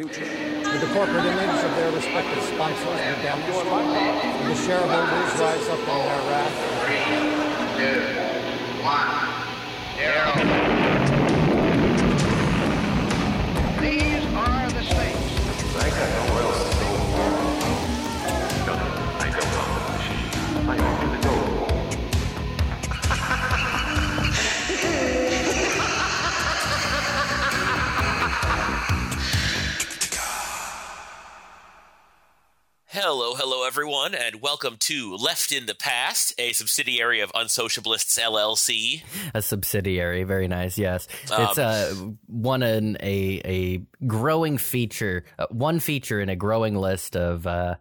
With the corporate image of their respective sponsors be damaged, the shareholders rise up in their wrath. Three, two, one, zero. Hello, hello, everyone, and welcome to Left in the Past, a subsidiary of Unsociablists LLC. a subsidiary. Very nice. Yes, Um, it's uh, one in a a growing feature, uh, one feature in a growing list of uh,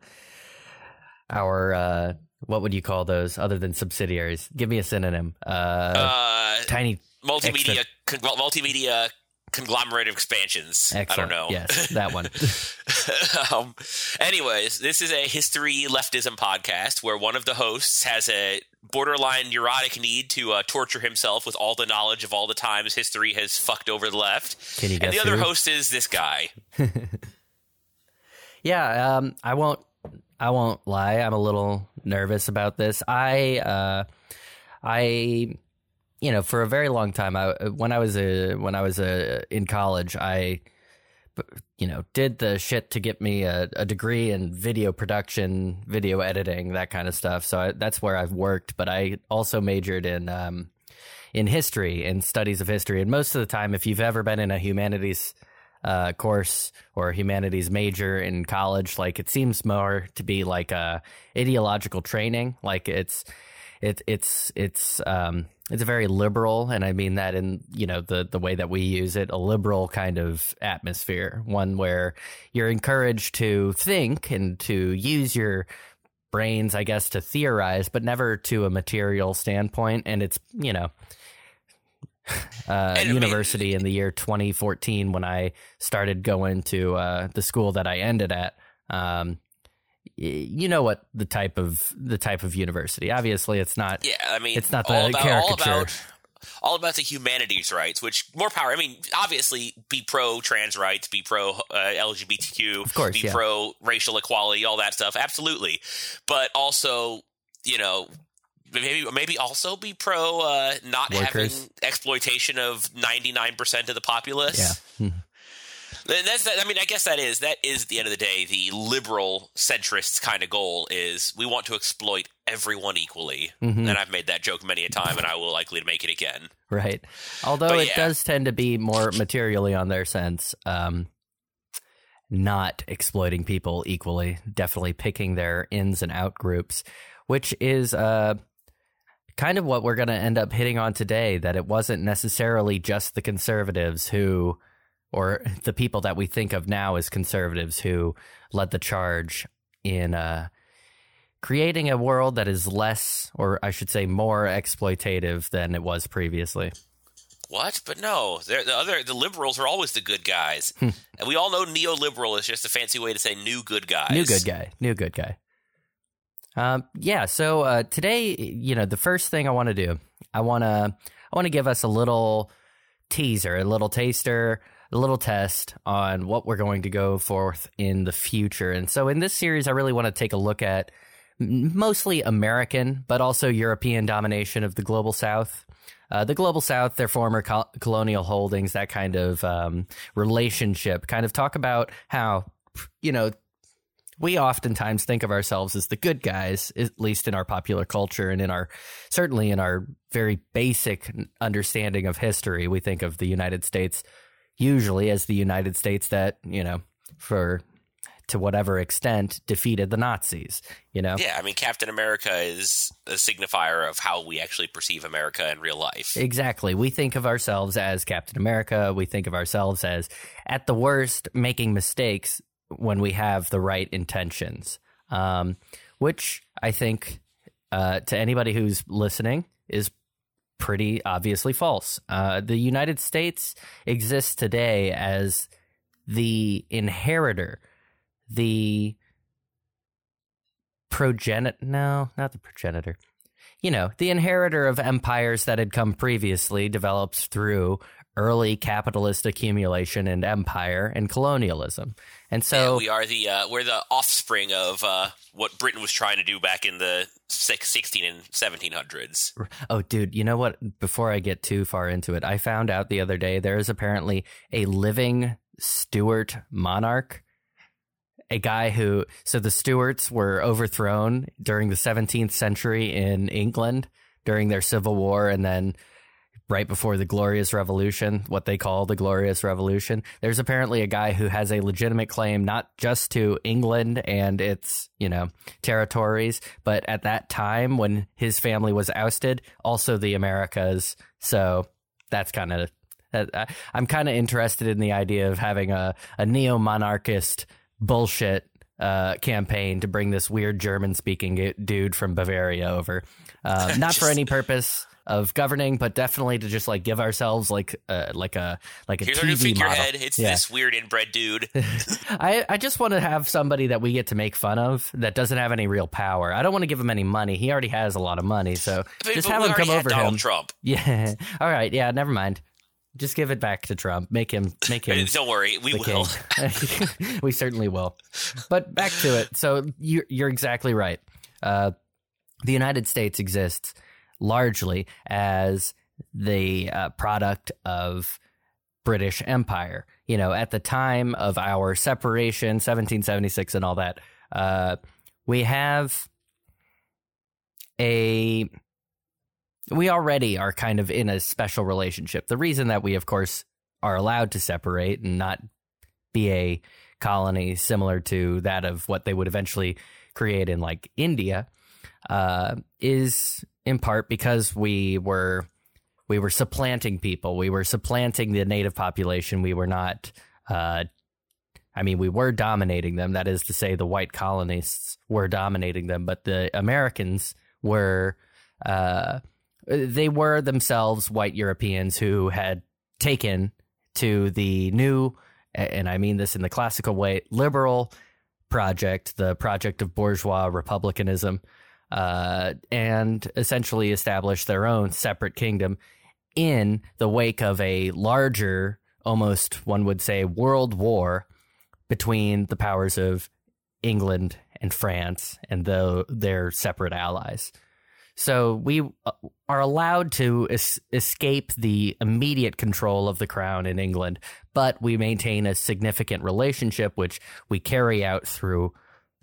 our uh, what would you call those other than subsidiaries? Give me a synonym. Uh, Uh, tiny. multimedia, con- multimedia conglomerate of expansions. I don't know. Yes, that one. um, anyways, this is a history leftism podcast where one of the hosts has a borderline neurotic need to uh, torture himself with all the knowledge of all the times history has fucked over the left. Can you and the guess other who? host is this guy. Yeah, um, I won't. I won't lie. I'm a little nervous about this. I, uh, I, you know, for a very long time, I when I was a when I was a in college, I, you know, did the shit to get me a, a degree in video production, video editing, that kind of stuff. So I, that's where I've worked. But I also majored in um, in history and studies of history. And most of the time, if you've ever been in a humanities uh, course or humanities major in college, like it seems more to be like a ideological training. Like it's it, it's it's um, it's a very liberal, and I mean that in you know the the way that we use it, a liberal kind of atmosphere, one where you're encouraged to think and to use your brains, I guess, to theorize, but never to a material standpoint. And it's you know uh, And I mean- university in the year 2014 when I started going to uh, the school that I ended at. Um, you know what the type of the type of university? Obviously, it's not. Yeah, I mean, It's not the all about, all caricature. about all about the humanities rights, which more power. I mean, obviously, be pro trans rights, be pro uh, LGBTQ, Of course, be yeah. pro racial equality, all that stuff, absolutely. But also, you know. Maybe, maybe also be pro uh, not Workers. having exploitation of ninety nine percent of the populace. Yeah. Th- That's that. I mean, I guess that is that is at the end of the day the liberal centrists kind of goal is we want to exploit everyone equally, Mhm. and I've made that joke many a time, and I will likely to make it again. Right. Although But it yeah. does tend to be more materially on their sense, um, not exploiting people equally, definitely picking their ins and out groups, which is uh, kind of what we're going to end up hitting on today. That it wasn't necessarily just the conservatives who, or the people that we think of now as conservatives who led the charge in uh, creating a world that is less, or I should say, more exploitative than it was previously. What? But no, they're, the other the liberals are always the good guys, Hmm. and we all know neoliberal is just a fancy way to say new good guys. New good guy. New good guy. Um, yeah. So uh, today, you know, the first thing I want to do, I want to, I want to give us a little teaser, a little taster, a little test on what we're going to go forth in the future. And so, in this series, I really want to take a look at mostly American, but also European domination of the global South. Uh, the global South, their former col- colonial holdings, that kind of um, relationship. Kind of talk about how, you know, we oftentimes think of ourselves as the good guys, at least in our popular culture and in our certainly in our very basic understanding of history. We think of the United States usually as the United States that, you know, for to whatever extent defeated the Nazis, you know? Yeah, I mean, Captain America is a signifier of how we actually perceive America in real life. Exactly. We think of ourselves as Captain America. We think of ourselves as, at the worst, making mistakes when we have the right intentions. Um, which I think, uh, to anybody who's listening, is pretty obviously false. Uh, the United States exists today as the inheritor, the progenitor. No, not the progenitor you know, the inheritor of empires that had come previously developed through early capitalist accumulation and empire and colonialism. And so we are the uh, we're the offspring of uh, what Britain was trying to do back in the six, 16 and 1700s. Oh, dude, you know what? Before I get too far into it, I found out the other day there is apparently a living Stuart monarch. A guy who, so the Stuarts were overthrown during the 17th century in England during their civil war and then right before the Glorious Revolution, what they call the Glorious Revolution. There's apparently a guy who has a legitimate claim not just to England and its, you know, territories, but at that time when his family was ousted, also the Americas. So that's kind of I'm kind of interested in the idea of having a, a neo monarchist bullshit uh, campaign to bring this weird German speaking dude from Bavaria over. Uh, not for any purpose of governing, but definitely to just like give ourselves like uh, like a like a Here's TV our new figurehead. It's Yeah. this weird inbred dude. I, I just want to have somebody that we get to make fun of that doesn't have any real power. I don't want to give him any money. He already has a lot of money, so But- just but have him come over Donald him. Trump. Yeah. All right. Yeah. Never mind. Just give it back to Trump. Make him. Make him. Don't worry, we will. we certainly will. But back to it. So you're, you're exactly right. Uh, the United States exists largely as the uh, product of British Empire. You know, at the time of our separation, 1776, and all that, uh, we have a. We already are kind of in a special relationship. The reason that we, of course, are allowed to separate and not be a colony similar to that of what they would eventually create in like India uh, is in part because we were we were supplanting people. We were supplanting the native population. We were not. Uh, I mean, we were dominating them. That is to say, the white colonists were dominating them, but the Americans were. Uh, they were themselves white Europeans who had taken to the new, and I mean this in the classical way, liberal project, the project of bourgeois republicanism, uh, and essentially establish their own separate kingdom in the wake of a larger, almost one would say, world war between the powers of England and France and the, their separate allies. So we uh, are allowed to es- escape the immediate control of the crown in England, but we maintain a significant relationship which we carry out through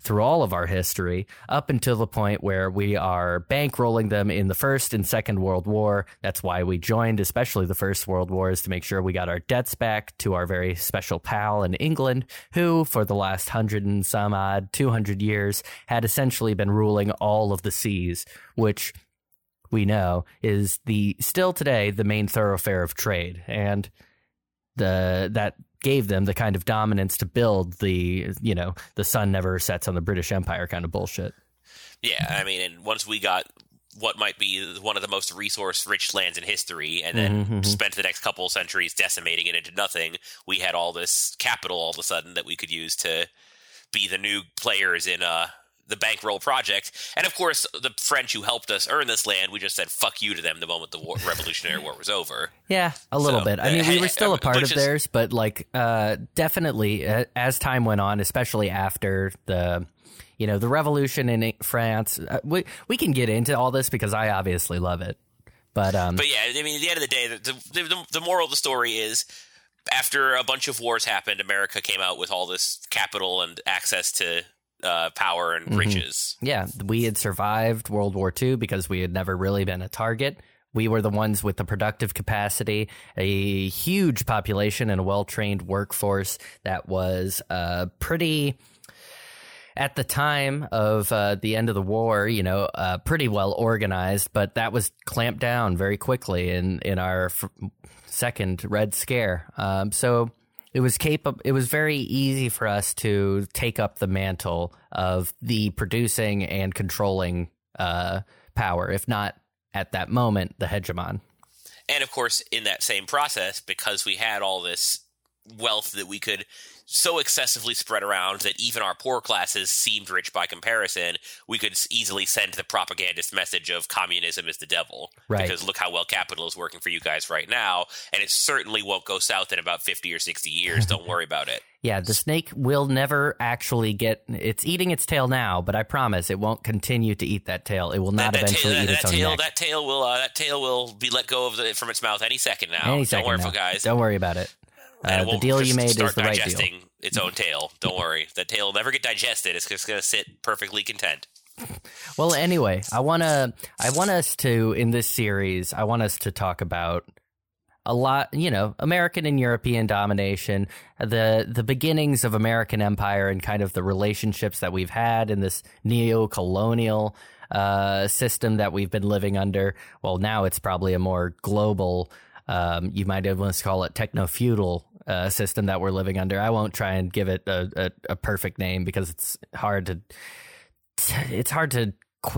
through all of our history up until the point where we are bankrolling them in the first and second world war. That's why we joined especially the first world war is to make sure we got our debts back to our very special pal in england who for the last hundred and some odd 200 years had essentially been ruling all of the seas which we know is the still today the main thoroughfare of trade. And the that gave them the kind of dominance to build the you know the sun never sets on the British Empire kind of bullshit. Yeah, I mean, and once we got what might be one of the most resource rich lands in history and then Mhm, mhm. spent the next couple of centuries decimating it into nothing, we had all this capital all of a sudden that we could use to be the new players in uh, the bankroll project. And of course, the French who helped us earn this land, we just said fuck you to them the moment the war, Revolutionary War was over. Yeah, a little So, bit. I mean, we were still a part which of is- theirs, but like uh, definitely uh, as time went on, especially after the you know the revolution in France, uh, we we can get into all this because I obviously love it. But um, But yeah, I mean, at the end of the day, the, the, the, the moral of the story is after a bunch of wars happened, America came out with all this capital and access to uh, power and Mm-hmm. riches. Yeah, we had survived World War II because we had never really been a target. We were the ones with the productive capacity, a huge population, and a well trained workforce that was uh, pretty. At the time of uh, the end of the war, you know, uh, pretty well organized, but that was clamped down very quickly in in our f- second Red Scare. Um, so it was capable. It was very easy for us to take up the mantle of the producing and controlling uh, power, if not at that moment the hegemon. And of course, in that same process, because we had all this wealth that we could so excessively spread around that even our poor classes seemed rich by comparison, we could easily send the propagandist message of communism is the devil. Right. Because look how well capital is working for you guys right now, and it certainly won't go south in about 50 or 60 years. Don't worry about it. Yeah, the snake will never actually get. It's eating its tail now, but I promise it won't continue to eat that tail. It will not that, that eventually tail, eat that, its that own tail, neck. that tail will uh, that tail will be let go of the, from its mouth any second now. Any Don't second worry, now. guys. Don't worry about it. And Uh, the deal you made is the right deal. its own tail. Don't worry, that tail will never get digested. It's just going to sit perfectly content. Well, anyway, I want to I want us to in this series, I want us to talk about a lot, you know, American and European domination, the the beginnings of American empire and kind of the relationships that we've had in this neo-colonial uh, system that we've been living under. Well, now it's probably a more global um, you might almost call it techno-feudal uh, system that we're living under. I won't try and give it a, a, a perfect name because it's hard to it's hard to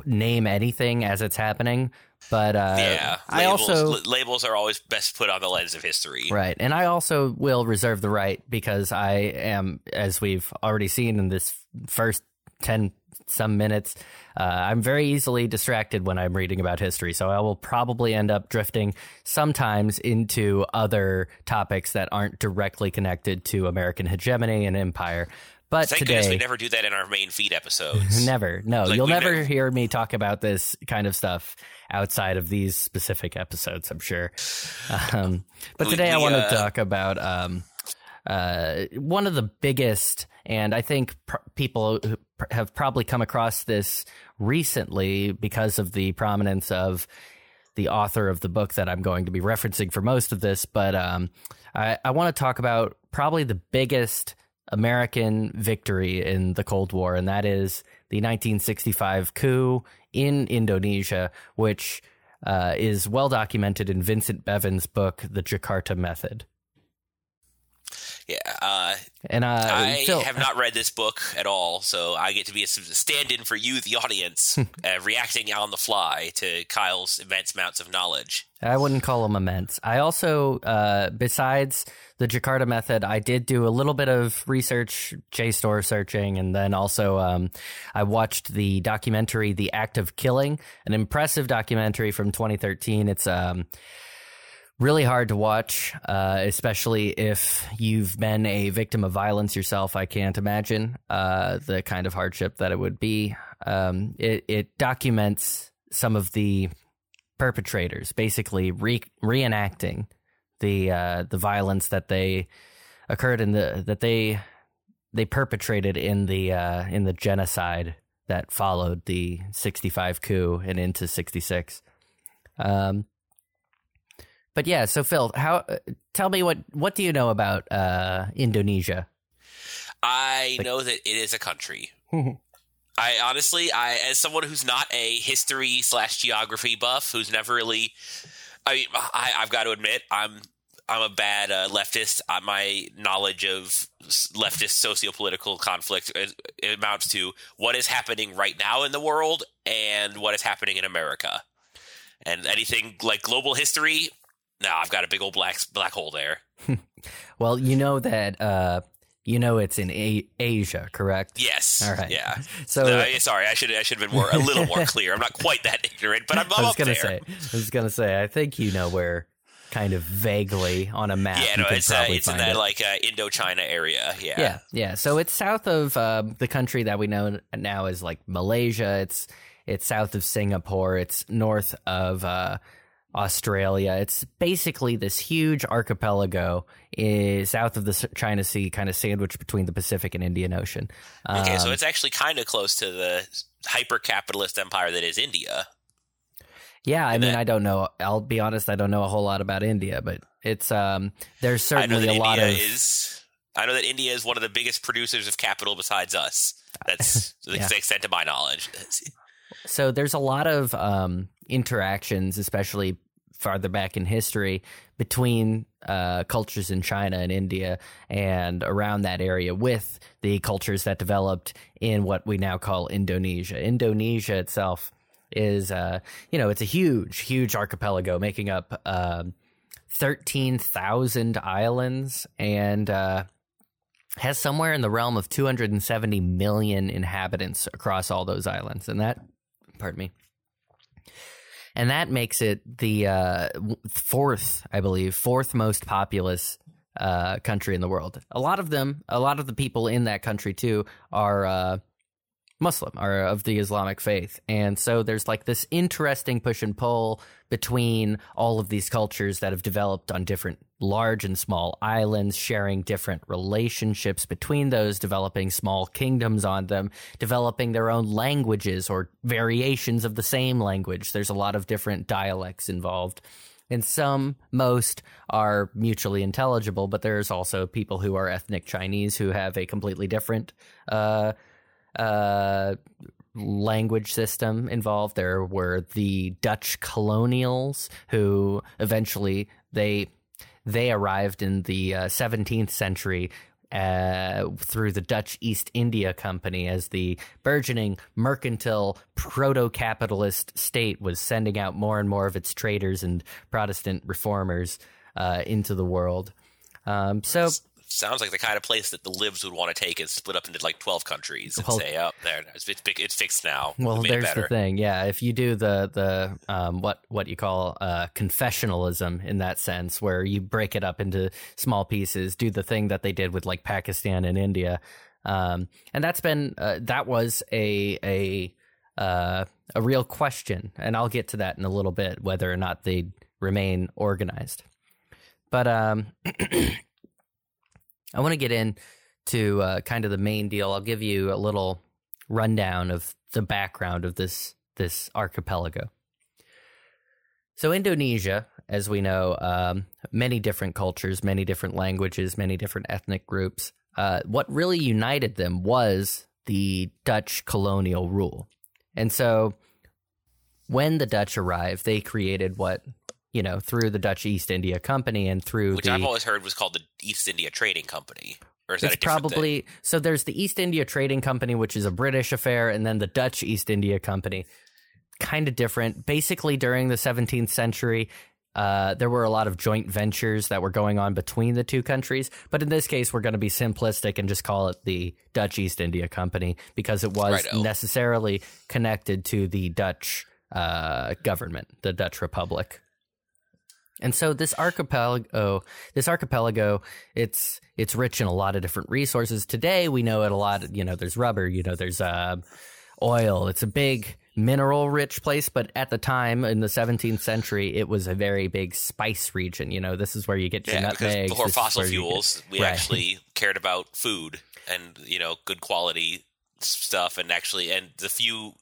name anything as it's happening. But uh, yeah, I labels, also l- labels are always best put on the lens of history. right, and I also will reserve the right because I am, as we've already seen in this first ten some minutes, uh, I'm very easily distracted when I'm reading about history. So I will probably end up drifting sometimes into other topics that aren't directly connected to American hegemony and empire. But Thank today, goodness we never do that in our main feed episodes. Never. No, Like, you'll never never- hear me talk about this kind of stuff outside of these specific episodes, I'm sure. Um, but We- today I want to uh, talk about um, uh, one of the biggest, and I think pr- people pr- have probably come across this recently because of the prominence of the author of the book that I'm going to be referencing for most of this, but um, I, I want to talk about probably the biggest American victory in the Cold War, and that is the 1965 coup in Indonesia, which uh, is well documented in Vincent Bevins' book, The Jakarta Method. Yeah, uh, And uh, I Phil, have not read this book at all, so I get to be a stand-in for you, the audience, uh, reacting on the fly to Kyle's immense amounts of knowledge. I wouldn't call them immense. I also, uh, besides the Jakarta method, I did do a little bit of research, JSTOR searching, and then also um, I watched the documentary "The Act of Killing," an impressive documentary from 2013. It's um, really hard to watch, uh, especially if you've been a victim of violence yourself. I can't imagine uh, the kind of hardship that it would be. Um, it, it documents some of the perpetrators, basically re- reenacting the uh, the violence that they occurred in the that they they perpetrated in the uh, in the genocide that followed the 65 coup and into 66. Um, but yeah, so Phil, how? uh, Tell me what what do you know about uh, Indonesia? I Like- know that it is a country. I honestly, I as someone who's not a history slash geography buff, who's never really, I mean, I, I've got to admit, I'm I'm a bad uh, leftist. Uh, my knowledge of s- leftist sociopolitical conflict is, it amounts to what is happening right now in the world and what is happening in America, and anything like global history. No, I've got a big old black black hole there. Well, you know that uh, you know it's in a- Asia, correct? Yes. All right. Yeah. So No, sorry, I should I should have been more a little more clear. I'm not quite that ignorant, but I'm, I'm I was gonna there. say, I was gonna say, I think you know where, kind of vaguely on a map. yeah, no, it's uh, it's in that it. like uh, Indochina area. Yeah. yeah, yeah. So it's south of um, the country that we know now as like Malaysia. It's it's south of Singapore. It's north of uh, Australia. It's basically this huge archipelago is south of the China Sea, kind of sandwiched between the Pacific and Indian Ocean. Okay, so Um, it's actually kind of close to the hyper capitalist empire that is India. Yeah, I And mean, that- I don't know. I'll be honest, I don't know a whole lot about India, but it's um, there's certainly a India lot of is. I know that India is one of the biggest producers of capital besides us. That's the extent of my knowledge. so there's a lot of um, interactions, especially farther back in history, between uh, cultures in China and India and around that area with the cultures that developed in what we now call Indonesia. Indonesia itself is, uh, you know, it's a huge, huge archipelago making up. um 13,000 islands and uh, has somewhere in the realm of 270 million inhabitants across all those islands. And that, pardon me, and that makes it the uh, fourth, I believe, fourth most populous uh, country in the world. A lot of them, a lot of the people in that country too, are uh, Muslim, are of the Islamic faith, and so there's like this interesting push and pull between all of these cultures that have developed on different large and small islands, sharing different relationships between those, developing small kingdoms on them, developing their own languages or variations of the same language. There's a lot of different dialects involved. And some, most, are mutually intelligible, but there's also people who are ethnic Chinese who have a completely different uh, uh, language system involved. There were the Dutch colonials who eventually they they arrived in the uh, 17th century uh, through the Dutch East India Company as the burgeoning mercantile proto capitalist state was sending out more and more of its traders and Protestant reformers uh, into the world. Um, so sounds like the kind of place that the libs would want to take and split up into like 12 countries and Well- say, oh, there, it's, it's, it's fixed now. Well, We there's the thing. Yeah, if you do the the um, what what you call uh, confessionalism in that sense, where you break it up into small pieces, do the thing that they did with like Pakistan and India, um, and that's been uh, that was a a uh, a real question, and I'll get to that in a little bit, whether or not they remain organized. But um, I want to get into uh, kind of the main deal. I'll give you a little rundown of the background of this this archipelago. So Indonesia, as we know, um, many different cultures, many different languages, many different ethnic groups. Uh, what really united them was the Dutch colonial rule, and so when the Dutch arrived, they created what you know through the Dutch East India Company and through Which the I've always heard was called the East India Trading Company. Or is that it's different probably so. There's the East India Trading Company, which is a British affair, and then the Dutch East India Company. Kind of different. Basically, during the 17th century, uh, there were a lot of joint ventures that were going on between the two countries. But in this case, we're going to be simplistic and just call it the Dutch East India Company because it was Righto. necessarily connected to the Dutch uh, government, the Dutch Republic. And so this archipelago, this archipelago, it's it's rich in a lot of different resources. Today we know it a lot. You know, there's rubber. You know, there's uh, oil. It's a big mineral rich place. But at the time in the 17th century, it was a very big spice region. You know, this is where you get your Yeah, nutmegs. before fossil you get- fuels, we Right. actually cared about food and you know good quality stuff, and actually and the few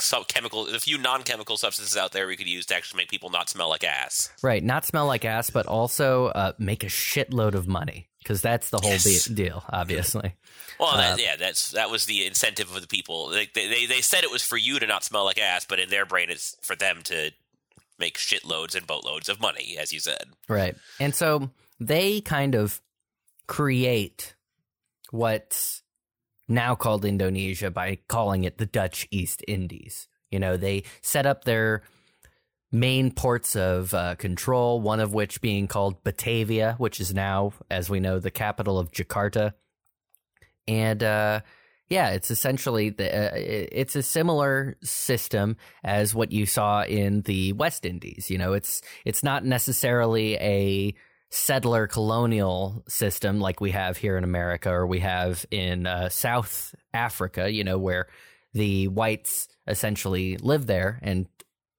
some chemical, the few non-chemical substances out there we could use to actually make people not smell like ass. right, not smell like ass, but also uh, make a shitload of money because that's the whole Yes. be- deal. Obviously. Well, Uh, that, yeah, that's that was the incentive of the people. They, they they they said it was for you to not smell like ass, but in their brain, it's for them to make shitloads and boatloads of money, as you said. Right. And so they kind of create what's now called Indonesia by calling it the Dutch East Indies. You know, they set up their main ports of uh, control, one of which being called Batavia, which is now, as we know, the capital of Jakarta. And uh, yeah, it's essentially the uh, it's a similar system as what you saw in the West Indies. You know, it's it's not necessarily a settler colonial system like we have here in America or we have in uh, South Africa. You know, where the whites essentially live there and.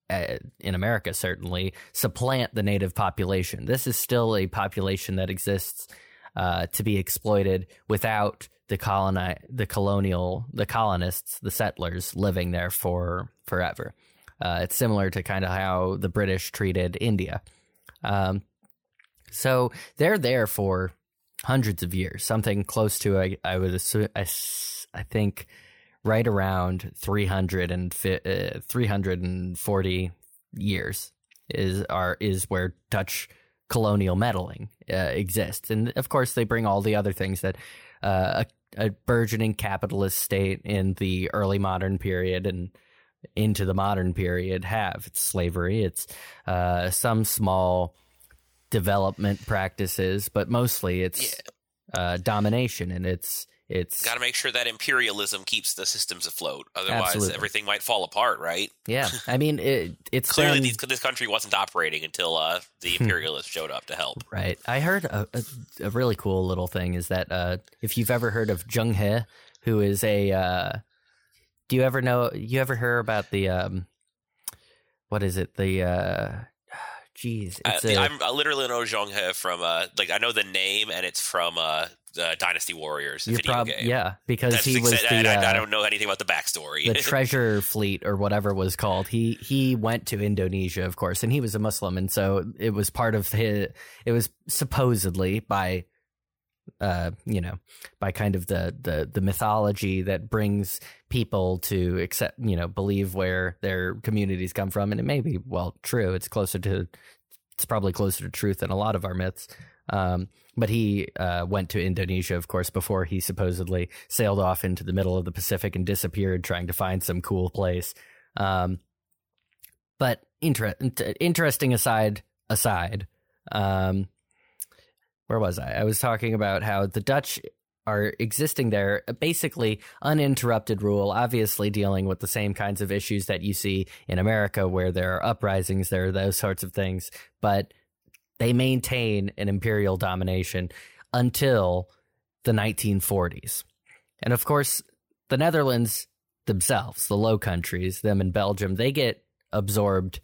Uh, in America, certainly supplant the native population. This is still a population that exists uh, to be exploited without the coloni- the colonial, the colonists, the settlers living there for forever. Uh, it's similar to kind of how the British treated India. Um, so they're there for hundreds of years, something close to I, I would assume I think right around 300 and uh, 340 years is are is where Dutch colonial meddling uh, exists, and of course they bring all the other things that uh, a, a burgeoning capitalist state in the early modern period and into the modern period have. It's slavery. It's uh, some small development practices, but mostly it's uh, domination and it's it's Got to make sure that imperialism keeps the systems afloat. Otherwise, Absolutely. everything might fall apart, right? yeah. I mean, it, it's Clearly, these, this country wasn't operating until uh, the imperialists showed up to help. Right. I heard a, a, a really cool little thing is that uh, if you've ever heard of Zheng He, who is a, uh, do you ever know, you ever hear about the, um, what is it? The, uh, geez, I, it's a, I'm I literally know Zheng He from uh, like I know the name, and it's from uh, uh, Dynasty Warriors video prob- game. yeah, because That's he was exa- the, I, I uh, don't know anything about the backstory. the treasure fleet or whatever it was called. He he went to Indonesia, of course, and he was a Muslim, and so it was part of his. It was supposedly by, uh, you know, by kind of the the the mythology that brings people to accept, you know, believe where their communities come from, and it may be well true. It's closer to, it's probably closer to truth than a lot of our myths. Um, but he uh, went to Indonesia, of course, before he supposedly sailed off into the middle of the Pacific and disappeared, trying to find some cool place. Um, but inter- interesting aside, aside, um, where was I? I was talking about how the Dutch are existing there, basically uninterrupted rule, obviously dealing with the same kinds of issues that you see in America, where there are uprisings, there are those sorts of things, but they maintain an imperial domination until the 1940s. And of course, the Netherlands themselves, the Low Countries, them and Belgium, they get absorbed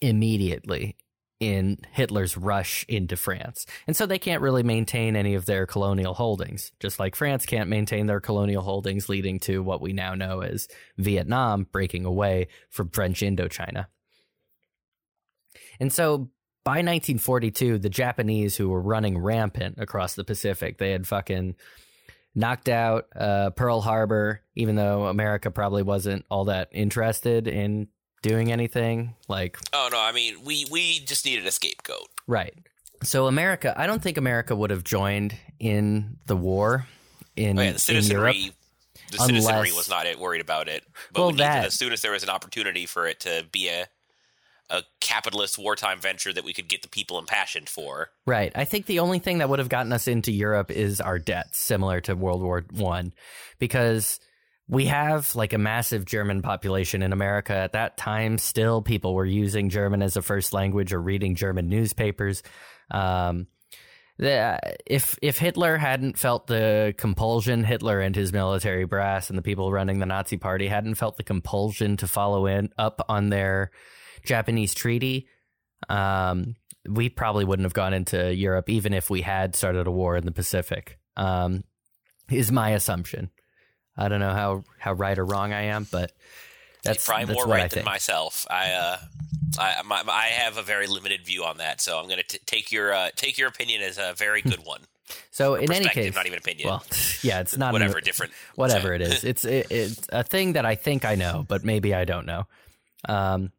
immediately in Hitler's rush into France. And so they can't really maintain any of their colonial holdings, just like France can't maintain their colonial holdings, leading to what we now know as Vietnam breaking away from French Indochina. And so by 1942, the Japanese who were running rampant across the Pacific, they had fucking knocked out uh, Pearl Harbor, even though America probably wasn't all that interested in doing anything. Like, oh no, I mean we we just needed a scapegoat. right. So America, I don't think America would have joined in the war in, Oh, yeah, the in Europe. citizenry. The citizenry unless- was not it worried about it. But Well, we needed- that- as soon as there was an opportunity for it to be a a capitalist wartime venture that we could get the people impassioned for. Right. I think the only thing that would have gotten us into Europe is our debts, similar to World War One, because we have like a massive German population in America. At that time, still people were using German as a first language or reading German newspapers. Um, the, if if Hitler hadn't felt the compulsion, Hitler and his military brass and the people running the Nazi Party hadn't felt the compulsion to follow in up on their Japanese treaty, um, we probably wouldn't have gone into Europe even if we had started a war in the Pacific. Um, is my assumption. I don't know how, how right or wrong I am, but that's You're probably that's more what right I than think. myself. I uh, I my, I have a very limited view on that, so I'm going to take your uh, take your opinion as a very good one. so in any case, not even opinion. well, yeah, it's not Whatever, different. whatever it is. It's it, it's a thing that I think I know, but maybe I don't know. Um,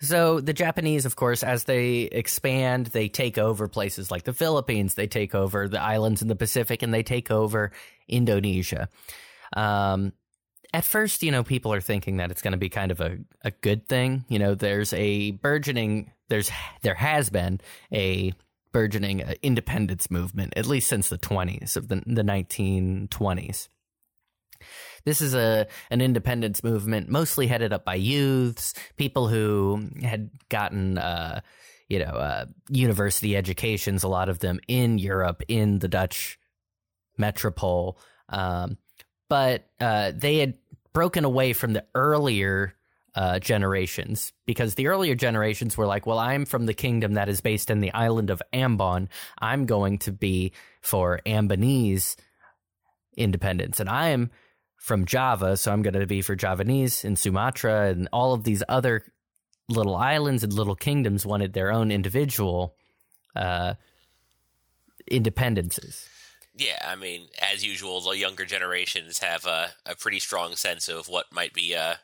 so the Japanese, of course, as they expand, they take over places like the Philippines, they take over the islands in the Pacific, and they take over Indonesia. Um, at first, you know, people are thinking that it's going to be kind of a, a good thing. You know, there's a burgeoning, there's there has been a burgeoning uh, independence movement, at least since the 20s of the the 1920s. This is a an independence movement mostly headed up by youths, people who had gotten uh, you know uh, university educations, a lot of them in Europe, in the Dutch metropole, um, but uh, they had broken away from the earlier uh, generations because the earlier generations were like, well, I'm from the kingdom that is based in the island of Ambon. I'm going to be for Ambonese independence, and I'm from Java, so I'm going to be for Javanese and Sumatra and all of these other little islands and little kingdoms wanted their own individual uh, independences. Yeah, I mean, as usual, the younger generations have a, a pretty strong sense of what might be a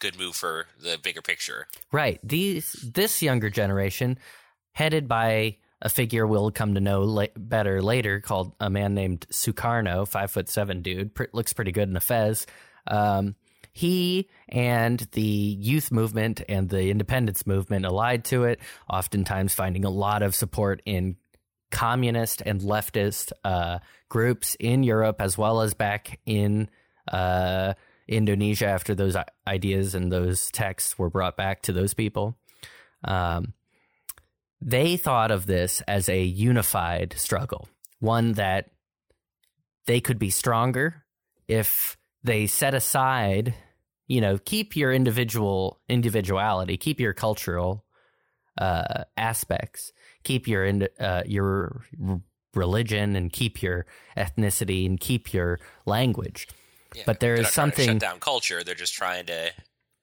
good move for the bigger picture. Right. These this younger generation, headed by a figure we'll come to know la- better later, called a man named Sukarno, five foot seven dude, pr- looks pretty good in a fez. Um, he and the youth movement and the independence movement allied to it, oftentimes finding a lot of support in communist and leftist uh, groups in Europe as well as back in uh, Indonesia after those ideas and those texts were brought back to those people. Um, they thought of this as a unified struggle, one that they could be stronger if they set aside, you know, keep your individual individuality, keep your cultural uh, aspects, keep your uh, your religion, and keep your ethnicity, and keep your language. Yeah, But there is they're is not trying to something- shut down culture. They're just trying to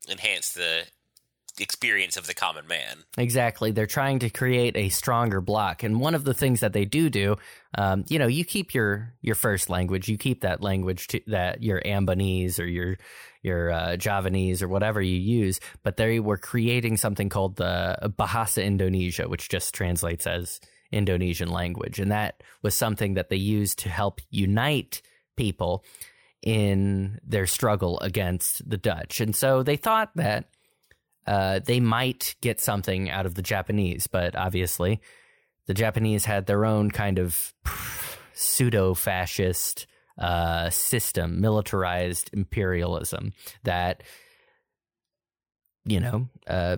enhance the experience of the common man. Exactly. They're trying to create a stronger block. And one of the things that they do do, um, you know, you keep your, your first language, you keep that language to, that your Ambonese or your, your uh, Javanese or whatever you use, but they were creating something called the Bahasa Indonesia, which just translates as Indonesian language. And that was something that they used to help unite people in their struggle against the Dutch. And so they thought that uh, they might get something out of the Japanese, but obviously the Japanese had their own kind of pseudo fascist uh, system, militarized imperialism that, you know, uh,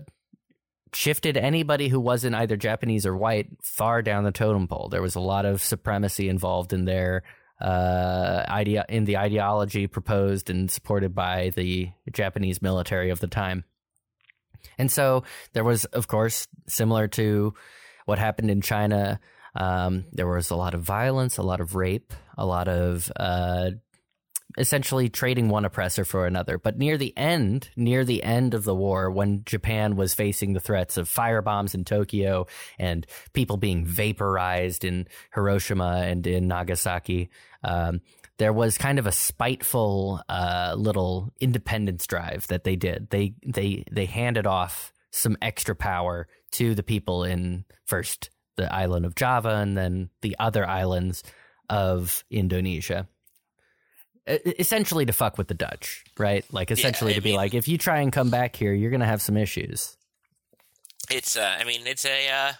shifted anybody who wasn't either Japanese or white far down the totem pole. There was a lot of supremacy involved in their uh, idea in the ideology proposed and supported by the Japanese military of the time. And so there was, of course, similar to what happened in China, um, there was a lot of violence, a lot of rape, a lot of uh, essentially trading one oppressor for another. But near the end, near the end of the war, when Japan was facing the threats of firebombs in Tokyo and people being vaporized in Hiroshima and in Nagasaki, um, there was kind of a spiteful uh, little independence drive that they did. They they they handed off some extra power to the people in first the island of Java and then the other islands of Indonesia. Essentially to fuck with the Dutch, right? Like essentially I to be mean- like, if you try and come back here, you're gonna have some issues. It's, uh, I mean, it's a uh,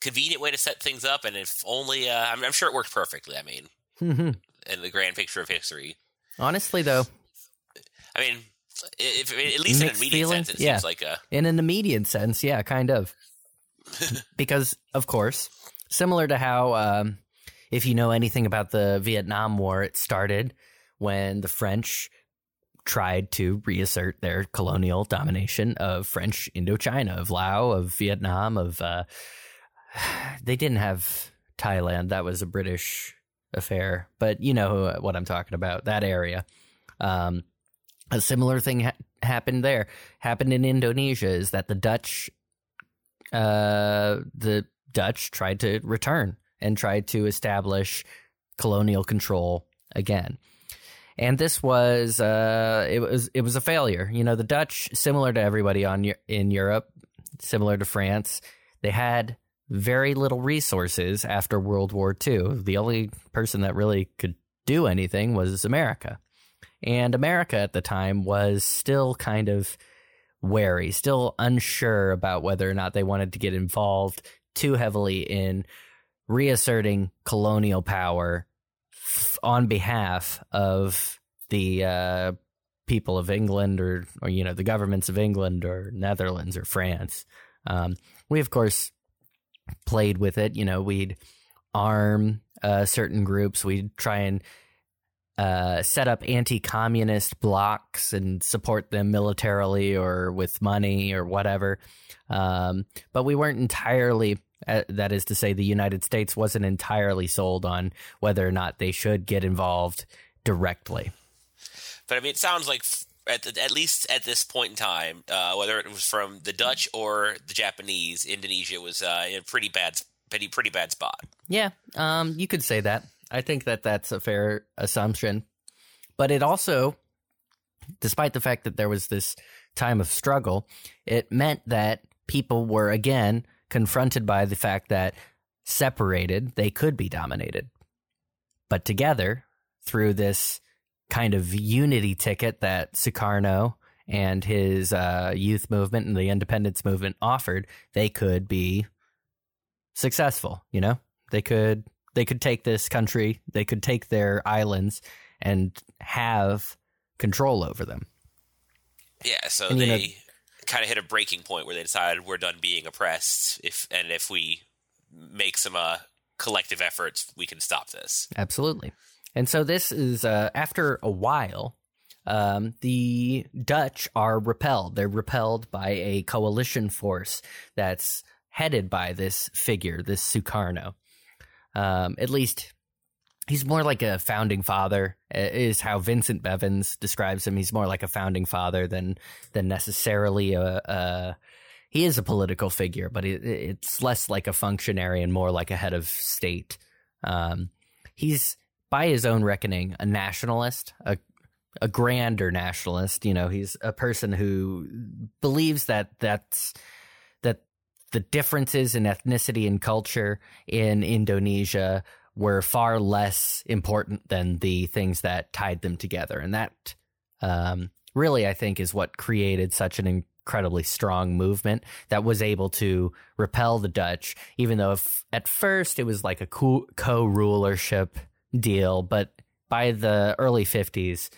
convenient way to set things up, and if only, uh, I'm, I'm sure it worked perfectly. I mean, in the grand picture of history. Honestly, though, I mean, if, if at least in a Mixed immediate feelings? sense, it Yeah. seems like a in an immediate sense, yeah, kind of. because, of course, similar to how, um, if you know anything about the Vietnam War, it started when the French tried to reassert their colonial domination of French Indochina, of Laos, of Vietnam, of. Uh, they didn't have Thailand. That was a British affair, but you know what I'm talking about. That area. Um, a similar thing ha- happened there. Happened in Indonesia is that the Dutch, uh, the Dutch tried to return and tried to establish colonial control again. And this was uh, it was it was a failure. You know, the Dutch, similar to everybody on in Europe, similar to France, they had very little resources after World War II. The only person that really could do anything was America. And America at the time was still kind of wary, still unsure about whether or not they wanted to get involved too heavily in reasserting colonial power f- on behalf of the uh, people of England or, or, you know, the governments of England or Netherlands or France. Um, we, of course, played with it. You know, we'd arm uh, certain groups, we'd try and uh, set up anti-communist blocks and support them militarily or with money or whatever. Um, but we weren't entirely. Uh, that is to say, the United States wasn't entirely sold on whether or not they should get involved directly. But I mean, it sounds like at, the, at least at this point in time, uh, whether it was from the Dutch or the Japanese, Indonesia was uh, in a pretty bad, pretty pretty bad spot. Yeah, um, you could say that. I think that that's a fair assumption. But it also, despite the fact that there was this time of struggle, it meant that people were again confronted by the fact that separated, they could be dominated. But together, through this kind of unity ticket that Sukarno and his uh, youth movement and the independence movement offered, they could be successful. You know, they could they could take this country, they could take their islands and have control over them. Yeah, so And, they know- kind of hit a breaking point where they decided we're done being oppressed. If and if we make some uh, collective efforts, we can stop this. Absolutely. And so this is uh, after a while, um, the Dutch are repelled. They're repelled by a coalition force that's headed by this figure, this Sukarno. Um, at least he's more like a founding father, uh, is how Vincent Bevins describes him. He's more like a founding father than than necessarily a. a he is a political figure, but it, it's less like a functionary and more like a head of state. Um, he's by his own reckoning a nationalist, a a grander nationalist. You know, he's a person who believes that that's that the differences in ethnicity and culture in Indonesia were far less important than the things that tied them together, and that um, really, I think, is what created such an incredibly strong movement that was able to repel the Dutch, even though if, at first it was like a co rulership deal, but by the early 50s,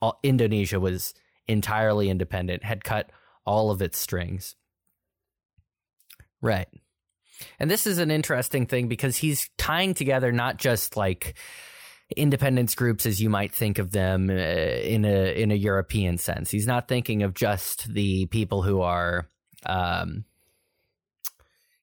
all, Indonesia was entirely independent, had cut all of its strings. Right. And this is an interesting thing because he's tying together not just like independence groups as you might think of them uh, in a in a European sense. He's not thinking of just the people who are um,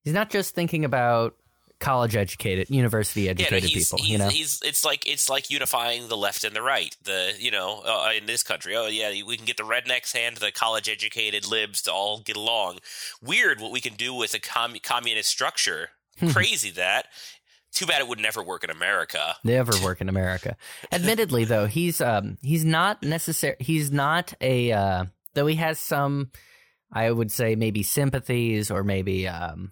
he's not just thinking about college educated, university Yeah, educated he's, people, he's, you know. he's it's like it's like unifying the left and the right. The you know uh, in this country, oh yeah, we can get the rednecks and the college educated libs to all get along. Weird what we can do with a com- communist structure. Hmm. Crazy that. Too bad it would never work in America. never work in America. Admittedly, though, he's um he's not necessary. He's not a uh, though he has some, I would say maybe sympathies or maybe um,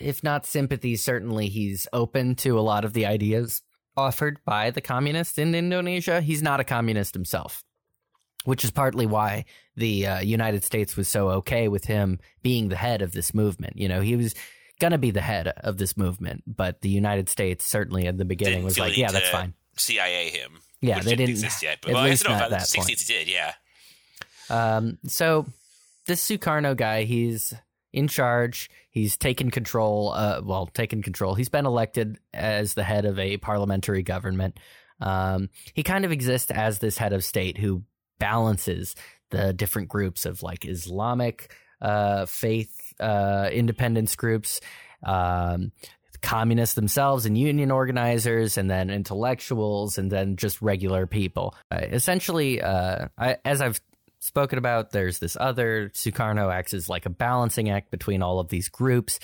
if not sympathy, certainly he's open to a lot of the ideas offered by the communists in Indonesia. He's not a communist himself. Which is partly why the uh, United States was so okay with him being the head of this movement. You know, he was going to be the head of this movement, but the United States certainly in the beginning Didn't was like, yeah, that's fine. CIA him. Yeah, they didn't didn't- exist yet. But at well, I least don't know that the point. 16th it did. Yeah. Um, so this Sukarno guy, he's in charge. He's taken control. Uh, well, taken control. He's been elected as the head of a parliamentary government. Um, he kind of exists as this head of state who balances the different groups of like Islamic uh, faith uh, independence groups, um, communists themselves, and union organizers, and then intellectuals, and then just regular people. Uh, essentially, uh, I, as I've spoken about, there's this other Sukarno acts as like a balancing act between all of these groups,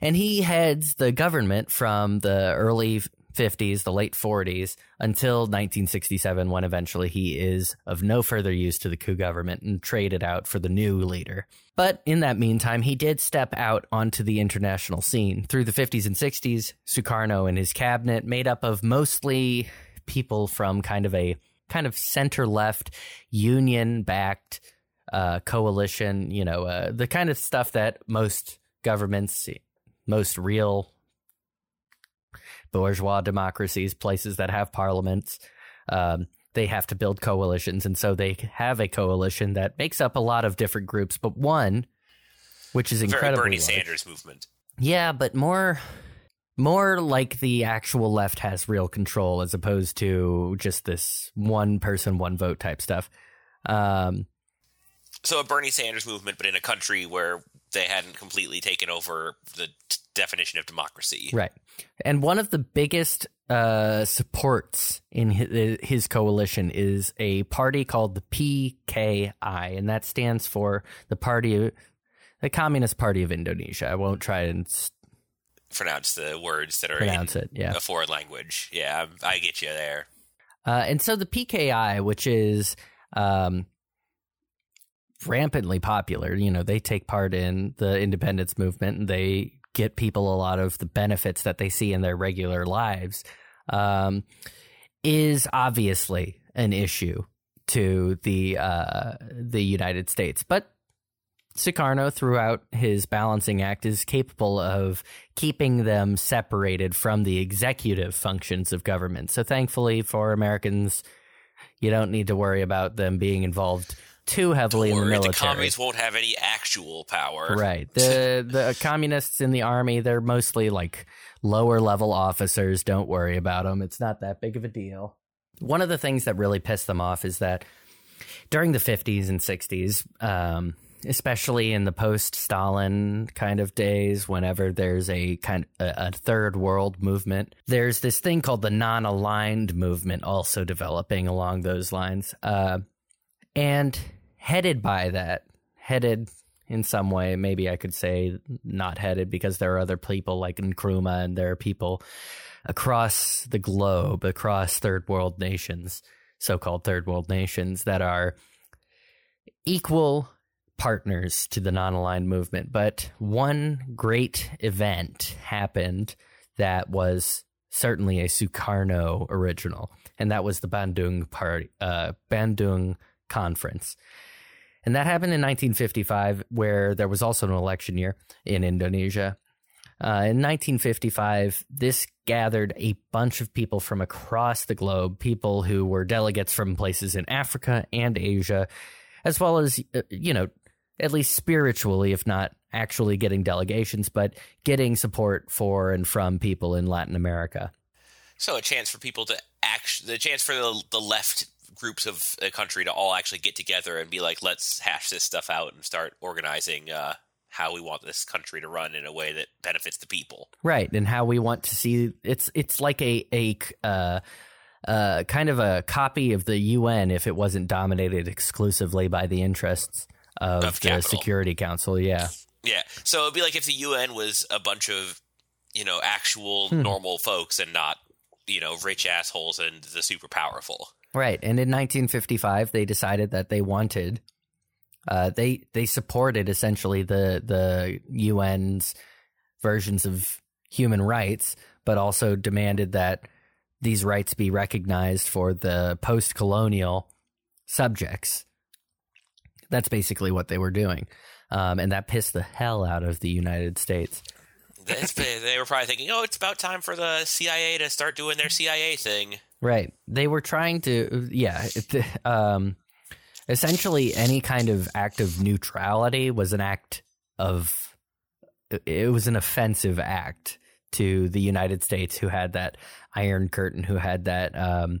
and he heads the government from the early 50s, the late 40s, until 1967, when eventually he is of no further use to the coup government and traded out for the new leader. But in that meantime, he did step out onto the international scene. Through the 50s and 60s, Sukarno and his cabinet, made up of mostly people from kind of a kind of center left, union backed uh, coalition, you know, uh, the kind of stuff that most governments, most real bourgeois democracies, places that have parliaments, um, they have to build coalitions. And so they have a coalition that makes up a lot of different groups, but one, which is Very incredibly Bernie large. Sanders movement. Yeah, but more more like the actual left has real control as opposed to just this one person one vote type stuff. Um So a Bernie Sanders movement, but in a country where they hadn't completely taken over the t- definition of democracy. right. And one of the biggest uh supports in his, his coalition is a party called the PKI and that stands for the party the Communist Party of Indonesia. I won't try and Pronounce the words that are pronounce in it. Yeah. a foreign language. Yeah, I'm- I get you there. Uh, and so the PKI, which is um, rampantly popular, you know, they take part in the independence movement and they get people a lot of the benefits that they see in their regular lives. Um, is obviously an issue to the uh, the United States, but Sukarno, throughout his balancing act, is capable of keeping them separated from the executive functions of government. So, thankfully for Americans, you don't need to worry about them being involved too heavily in the military. the communists won't have any actual power. Right. The the communists in the army, they're mostly like lower level officers. Don't worry about them. It's not that big of a deal. One of the things that really pissed them off is that during the 50s and 60s, um, especially in the post Stalin kind of days, whenever there's a kind a, a third world movement, there's this thing called the non aligned movement also developing along those lines. Uh, and headed by that, headed in some way, maybe I could say not headed because there are other people like Nkrumah and there are people across the globe, across third world nations, so called third world nations that are equal partners to the non aligned movement. But one great event happened that was certainly a Sukarno original, and that was the Bandung party, uh, Bandung conference. And that happened in 1955, where there was also an election year in Indonesia. Uh, in 1955, this gathered a bunch of people from across the globe, people who were delegates from places in Africa and Asia, as well as, uh, you know, at least spiritually, if not actually getting delegations, but getting support for and from people in Latin America. So a chance for people to act, the chance for the, the left groups of a country to all actually get together and be like, let's hash this stuff out and start organizing uh, how we want this country to run in a way that benefits the people. right and how we want to see it's it's like a a uh, uh, kind of a copy of the UN if it wasn't dominated exclusively by the interests of, Of the capital. Security Council. Yeah, Yeah. So it'd be like if the UN was a bunch of, you know, actual Hmm. normal folks and not, you know, rich assholes and the super powerful. right. And in 1955, they decided that they wanted. Uh, they they supported essentially the the UN's versions of human rights, but also demanded that these rights be recognized for the post colonial subjects. That's basically what they were doing. Um, and that pissed the hell out of the United States. They were probably thinking, oh, it's about time for the CIA to start doing their CIA thing. Right. They were trying to, yeah. It, um, essentially, any kind of act of neutrality was an act of, it was an offensive act to the United States, who had that Iron Curtain, who had that, um,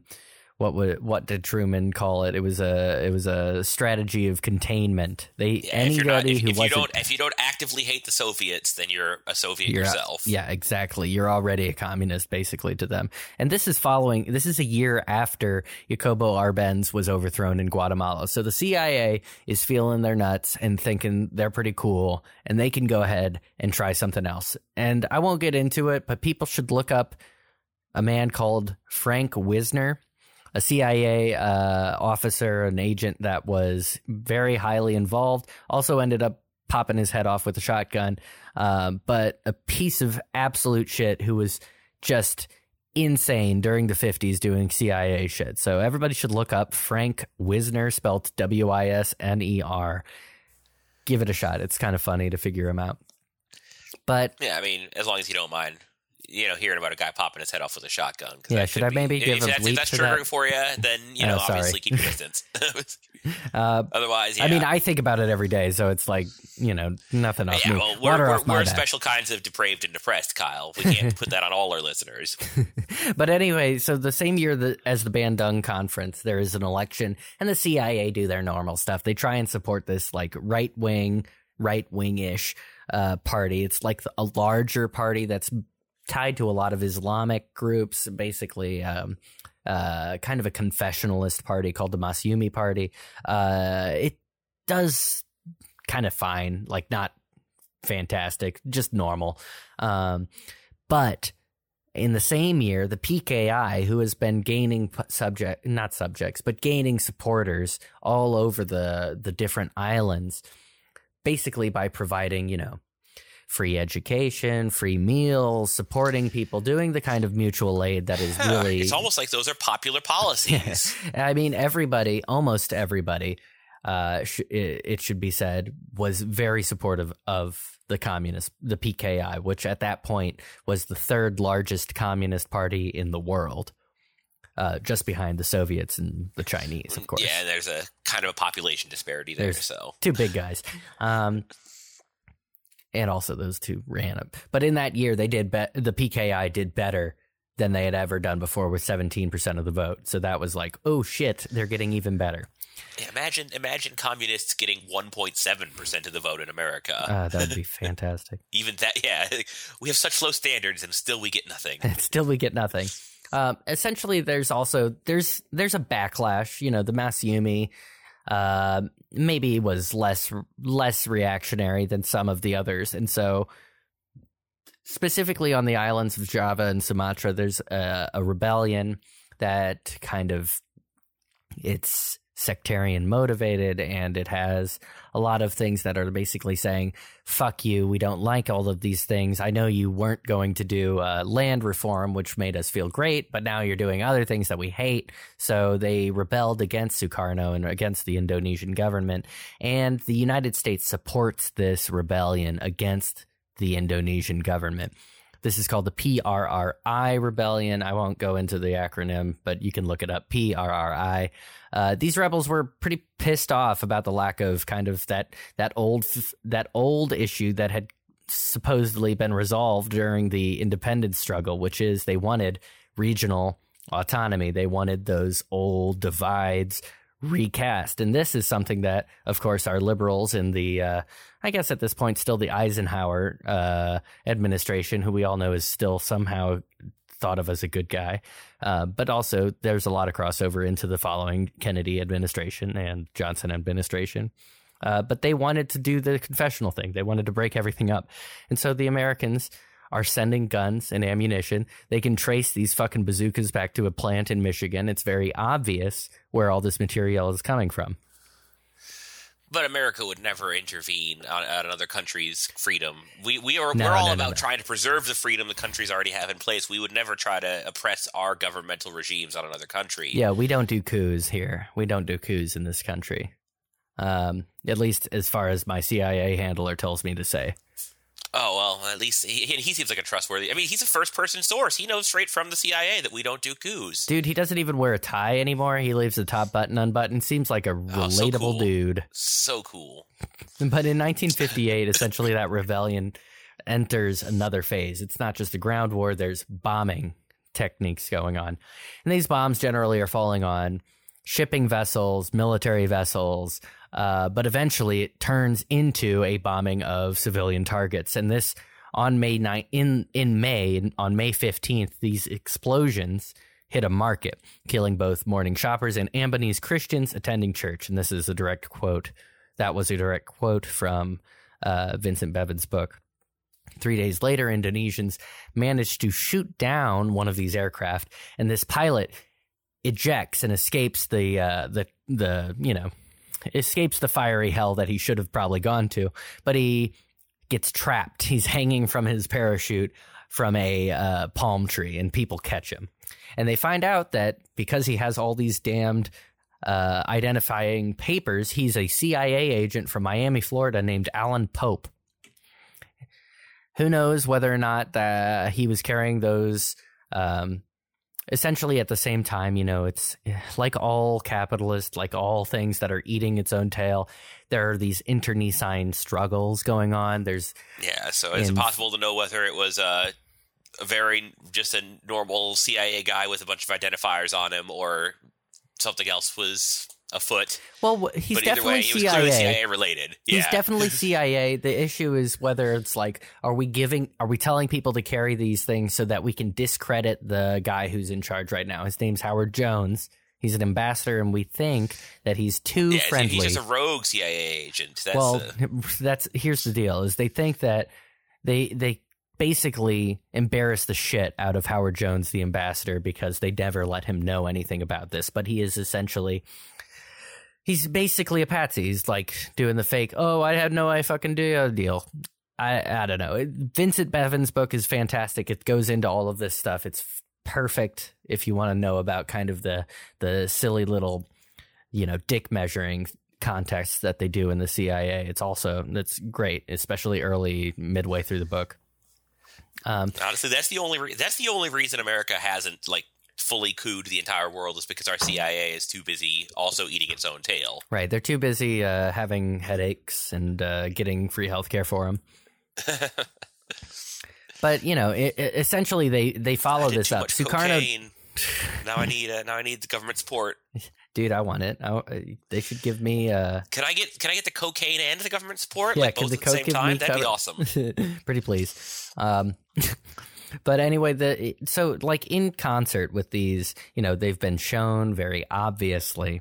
what would what did Truman call it? It was a it was a strategy of containment. They Yeah, if you're not, anybody if, who if you don't, if you don't actively hate the Soviets, then you're a Soviet You're a- yourself. yeah, exactly. You're already a communist, basically, to them. And this is following. This is a year after Jacobo Arbenz was overthrown in Guatemala. So the CIA is feeling their nuts and thinking they're pretty cool, and they can go ahead and try something else. And I won't get into it, but people should look up a man called Frank Wisner. A CIA uh, officer, an agent that was very highly involved, also ended up popping his head off with a shotgun um, but a piece of absolute shit who was just insane during the 50s doing CIA shit. So everybody should look up Frank Wisner, spelled W I S N E R. Give it a shot. It's kind of funny to figure him out. But Yeah, I mean, as long as you don't mind, you know, hearing about a guy popping his head off with a shotgun. Yeah, should I maybe be, give if a that's, if that's triggering that? for you, then you know, Oh, obviously keep your distance. uh, Otherwise, yeah. I mean, I think about it every day, so it's like you know nothing off yeah, me. well, we're, Water we're, we're special kinds of depraved and depressed, Kyle. We can't put that on all our listeners. But anyway, so the same year that, as the Bandung conference, there is an election, and the CIA do their normal stuff. They try and support this like right wing, right wing ish uh, party. It's like a larger party that's tied to a lot of Islamic groups, basically. Um, uh, kind of a confessionalist party called the Masyumi Party. Uh, it does kind of fine, like not fantastic, just normal. Um, but in the same year, the PKI, who has been gaining subject, not subjects, but gaining supporters all over the the different islands, basically by providing, you know, free education, free meals, supporting people, doing the kind of mutual aid that is really. It's almost like those are popular policies. I mean, everybody, almost everybody, uh, sh- it, it should be said, was very supportive of the communist, the PKI, which at that point was the third largest communist party in the world, uh, just behind the Soviets and the Chinese, of course. yeah, there's a kind of a population disparity there. There's- so two big guys. Um, and also those two ran up. But in that year, they did be- the PKI did better than they had ever done before with 17% of the vote. So that was like, oh shit, they're getting even better. yeah, imagine imagine communists getting 1.7 percent of the vote in America. Uh, that would be fantastic. Even that, yeah, we have such low standards, and still we get nothing. And still we get nothing. Um, essentially, there's also there's there's a backlash. You know, the Masyumi uh, maybe was less less reactionary than some of the others, and so specifically on the islands of Java and Sumatra, there's a, a rebellion that kind of it's sectarian motivated and it has a lot of things that are basically saying fuck you we don't like all of these things. I know you weren't going to do uh, land reform which made us feel great but now you're doing other things that we hate. So they rebelled against sukarno and against the indonesian government and the united states supports this rebellion against the indonesian government this is called the PRRI rebellion. I won't go into the acronym, but you can look it up. PRRI. Uh, these rebels were pretty pissed off about the lack of kind of that that old that old issue that had supposedly been resolved during the independence struggle, which is they wanted regional autonomy. They wanted those old divides recast. And this is something that, of course, our liberals in the, uh, I guess at this point, still the Eisenhower uh, administration, who we all know is still somehow thought of as a good guy. Uh, but also, there's a lot of crossover into the following Kennedy administration and Johnson administration. Uh, but they wanted to do the confessional thing. They wanted to break everything up. And so the Americans are sending guns and ammunition. They can trace these fucking bazookas back to a plant in Michigan. It's very obvious where all this material is coming from. But America would never intervene on, on another country's freedom. We we are No, we're all no, no, about trying to preserve the freedom the countries already have in place. We would never try to oppress our governmental regimes on another country. Yeah, we don't do coups here. We don't do coups in this country. Um, at least as far as my CIA handler tells me to say. Oh well, at least he, he seems like a trustworthy. I mean, he's a first-person source. He knows straight from the CIA that we don't do coups. Dude, he doesn't even wear a tie anymore. He leaves the top button unbuttoned. Seems like a Oh, so relatable cool. dude. So cool. But in 1958, essentially that rebellion enters another phase. It's not just a ground war, there's bombing techniques going on. And these bombs generally are falling on shipping vessels, military vessels, uh, but eventually it turns into a bombing of civilian targets. And this on May 9 in in May on May 15th, these explosions hit a market, killing both morning shoppers and Ambonese Christians attending church. And this is a direct quote. That was a direct quote from uh, Vincent Bevins' book. Three days later, Indonesians managed to shoot down one of these aircraft, and this pilot ejects and escapes the uh, the the you know escapes the fiery hell that he should have probably gone to, but he gets trapped. He's hanging from his parachute from a uh, palm tree, and people catch him, and they find out that because he has all these damned uh, identifying papers, he's a CIA agent from Miami, Florida, named Allen Pope. Who knows whether or not uh, he was carrying those um, essentially at the same time, you know, it's like all capitalist, like all things that are eating its own tail. There are these internecine struggles going on. There's Yeah. So it's And- impossible to know whether it was uh, a very just a normal CIA guy with a bunch of identifiers on him, or something else was afoot. well, he's definitely way, CIA. CIA related. He's definitely CIA. The issue is whether it's like, are we giving, are we telling people to carry these things so that we can discredit the guy who's in charge right now? His name's Howard Jones. He's an ambassador, and we think that he's too yeah, friendly. He's just a rogue CIA agent. That's, well, uh, that's here's the deal: is they think that they they basically embarrass the shit out of Howard Jones, the ambassador, because they never let him know anything about this. But he is essentially. He's basically a patsy. He's like doing the fake, oh, I had no I fucking do deal. I I don't know. Vincent Bevins' book is fantastic. It goes into all of this stuff. It's perfect if you want to know about kind of the the silly little, you know, dick measuring contests that they do in the CIA. It's also that's great, especially early midway through the book. Um, Honestly, that's the only re- that's the only reason America hasn't like fully cooed the entire world is because our CIA is too busy also eating its own tail. right, they're too busy uh, having headaches and uh, getting free healthcare for them. But you know, it, it- essentially they they follow this up. Sukarno cocaine. now I need uh, now I need the government support. dude i want it I, they should give me uh Can I get can I get the cocaine and the government support? yeah like both the at the same time? That'd be awesome. pretty please um but anyway the so like in concert with these you know they've been shown very obviously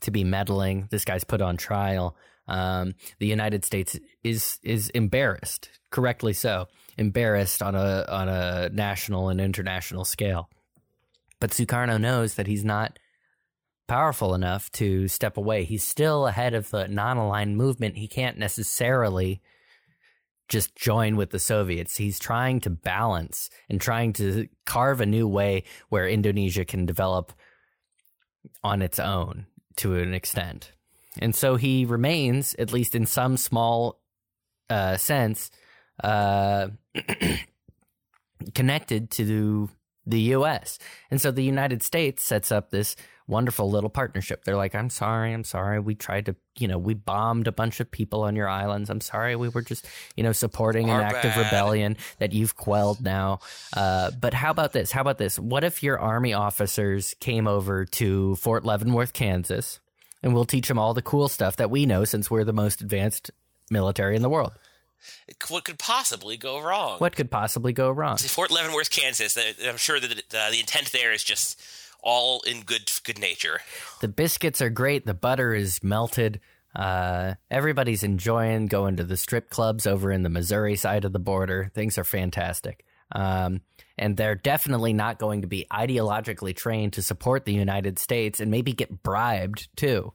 to be meddling this guy's put on trial um the united states is is embarrassed correctly so embarrassed on a on a national and international scale but Sukarno knows that he's not powerful enough to step away. He's still ahead of the non aligned movement. He can't necessarily just join with the Soviets. He's trying to balance and trying to carve a new way where Indonesia can develop on its own to an extent. And so he remains, at least in some small uh, sense, uh, connected to the U.S. And so the United States sets up this wonderful little partnership. They're like, I'm sorry, I'm sorry. We tried to, you know, we bombed a bunch of people on your islands. I'm sorry. We were just, you know, supporting Our an act of rebellion that you've quelled now. Uh, but how about this? How about this? What if your army officers came over to Fort Leavenworth, Kansas, and we'll teach them all the cool stuff that we know since we're the most advanced military in the world? what could possibly go wrong? What could possibly go wrong? Fort Leavenworth, Kansas. I'm sure that uh, the intent there is just all in good good nature. The biscuits are great. The butter is melted. Uh, everybody's enjoying going to the strip clubs over in the Missouri side of the border. Things are fantastic. Um, and they're definitely not going to be ideologically trained to support the United States and maybe get bribed too.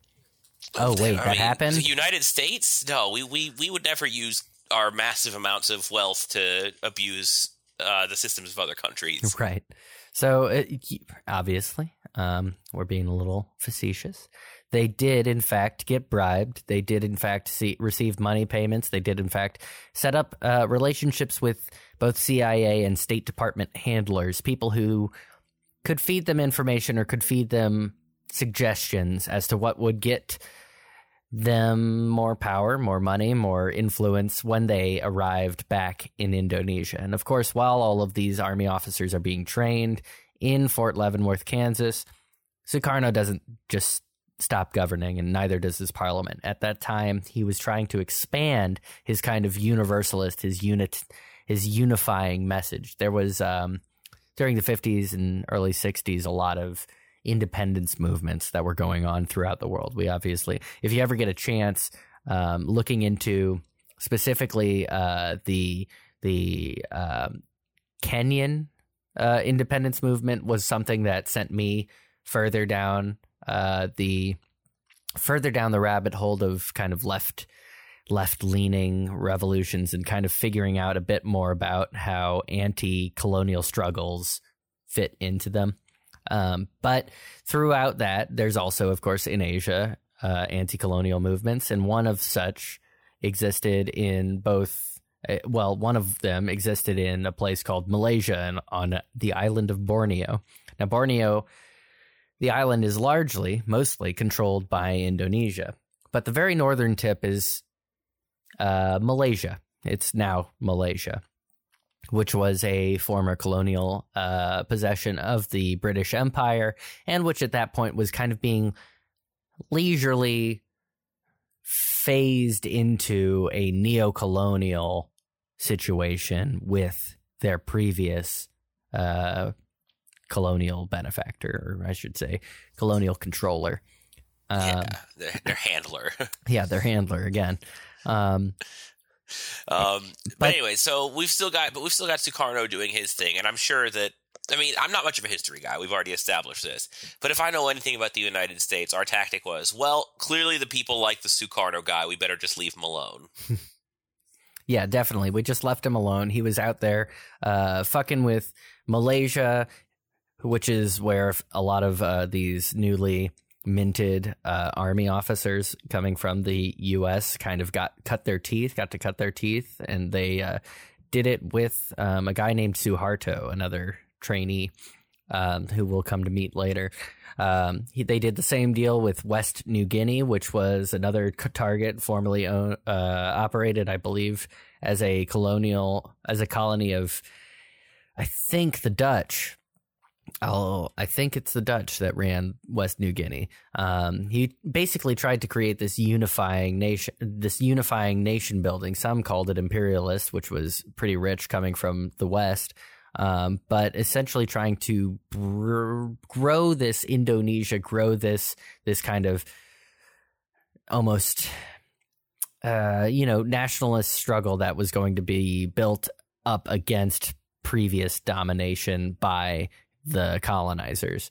Oh, wait, I that mean, happened? The United States? No, we, we, we would never use our massive amounts of wealth to abuse uh, the systems of other countries. Right. So uh, y- obviously, um, we're being a little facetious. They did, in fact, get bribed. They did, in fact, see, receive money payments. They did, in fact, set up uh, relationships with both CIA and State Department handlers, people who could feed them information or could feed them suggestions as to what would get them more power, more money, more influence when they arrived back in Indonesia. And of course, while all of these army officers are being trained in Fort Leavenworth, Kansas, Sukarno doesn't just stop governing, and neither does his parliament. At that time, he was trying to expand his kind of universalist, his unit, his unifying message. There was um, during the 50s and early 60s a lot of independence movements that were going on throughout the world. We obviously, if you ever get a chance, um, looking into specifically uh, the the um, Kenyan uh, independence movement was something that sent me further down uh, the further down the rabbit hole of kind of left left leaning revolutions and kind of figuring out a bit more about how anti colonial struggles fit into them. Um, but throughout that, there's also, of course, in Asia, uh, anti colonial movements, and one of such existed in both. uh, Well, one of them existed in a place called Malaysia and on the island of Borneo. Now, Borneo, the island is largely, mostly controlled by Indonesia, but the very northern tip is uh, Malaysia. It's now Malaysia which was a former colonial uh, possession of the British Empire, and which at that point was kind of being leisurely phased into a neo-colonial situation with their previous uh, colonial benefactor, or I should say, colonial controller. Um, yeah, their, their handler. yeah, their handler again. Um, Um, but, anyway, so we've still got, but we've still got Sukarno doing his thing, and I'm sure that. I mean, I'm not much of a history guy. We've already established this. But if I know anything about the United States, our tactic was, well, clearly the people like the Sukarno guy. We better just leave him alone. Yeah, definitely. We just left him alone. He was out there uh, fucking with Malaysia, which is where a lot of uh, these newly minted uh, army officers coming from the U.S. kind of got cut their teeth, got to cut their teeth, and they uh, did it with um, a guy named Suharto, another trainee um, who we'll come to meet later. Um, he, they did the same deal with West New Guinea, which was another target formerly owned, uh, operated, I believe, as a colonial, as a colony of, I think the Dutch. Oh, I think it's the Dutch that ran West New Guinea. Um, he basically tried to create this unifying nation, this unifying nation building. Some called it imperialist, which was pretty rich coming from the West um, but essentially trying to br- grow this Indonesia, grow this this kind of almost uh, you know nationalist struggle that was going to be built up against previous domination by the colonizers.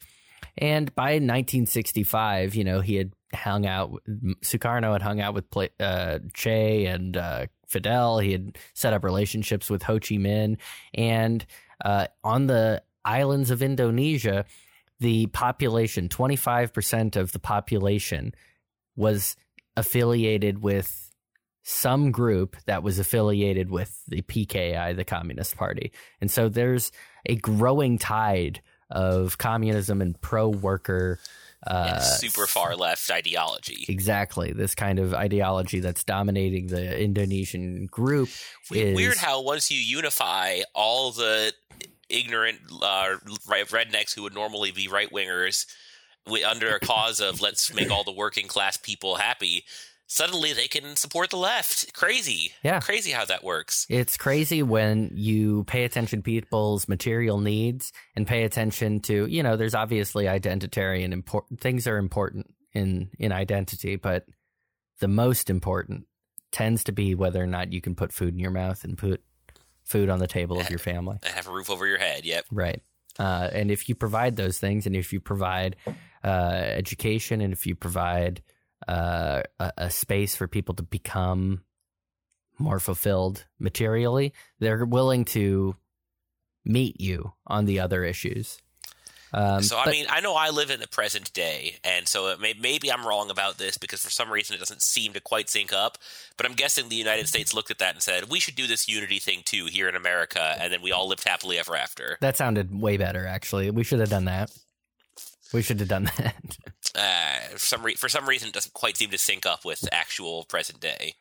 And by 1965, you know, he had hung out. Sukarno had hung out with uh, Che and uh, Fidel. He had set up relationships with Ho Chi Minh, and uh, on the islands of Indonesia, the population, 25% of the population, was affiliated with some group that was affiliated with the PKI, the Communist Party. And so there's a growing tide of communism and pro worker. Uh, super far left ideology. Exactly. This kind of ideology that's dominating the Indonesian group is Weird how once you unify all the ignorant uh, rednecks who would normally be right wingers under a cause of let's make all the working class people happy, suddenly they can support the left. Crazy. Yeah. Crazy how that works. It's crazy when you pay attention to people's material needs and pay attention to, you know, there's obviously identitarian important things are important in in identity, but the most important tends to be whether or not you can put food in your mouth and put food on the table of your family. And have a roof over your head. Yep. Right. Uh, and if you provide those things, and if you provide uh, education, and if you provide uh, a, a space for people to become more fulfilled materially, they're willing to meet you on the other issues. Um, so I but- mean, I know I live in the present day, and so it may, maybe I'm wrong about this because for some reason it doesn't seem to quite sync up. But I'm guessing the United States looked at that and said, "We should do this unity thing too here in America," and then we all lived happily ever after. that sounded way better. Actually, we should have done that. We should have done that. Uh, for some re- for some reason, it doesn't quite seem to sync up with actual present day.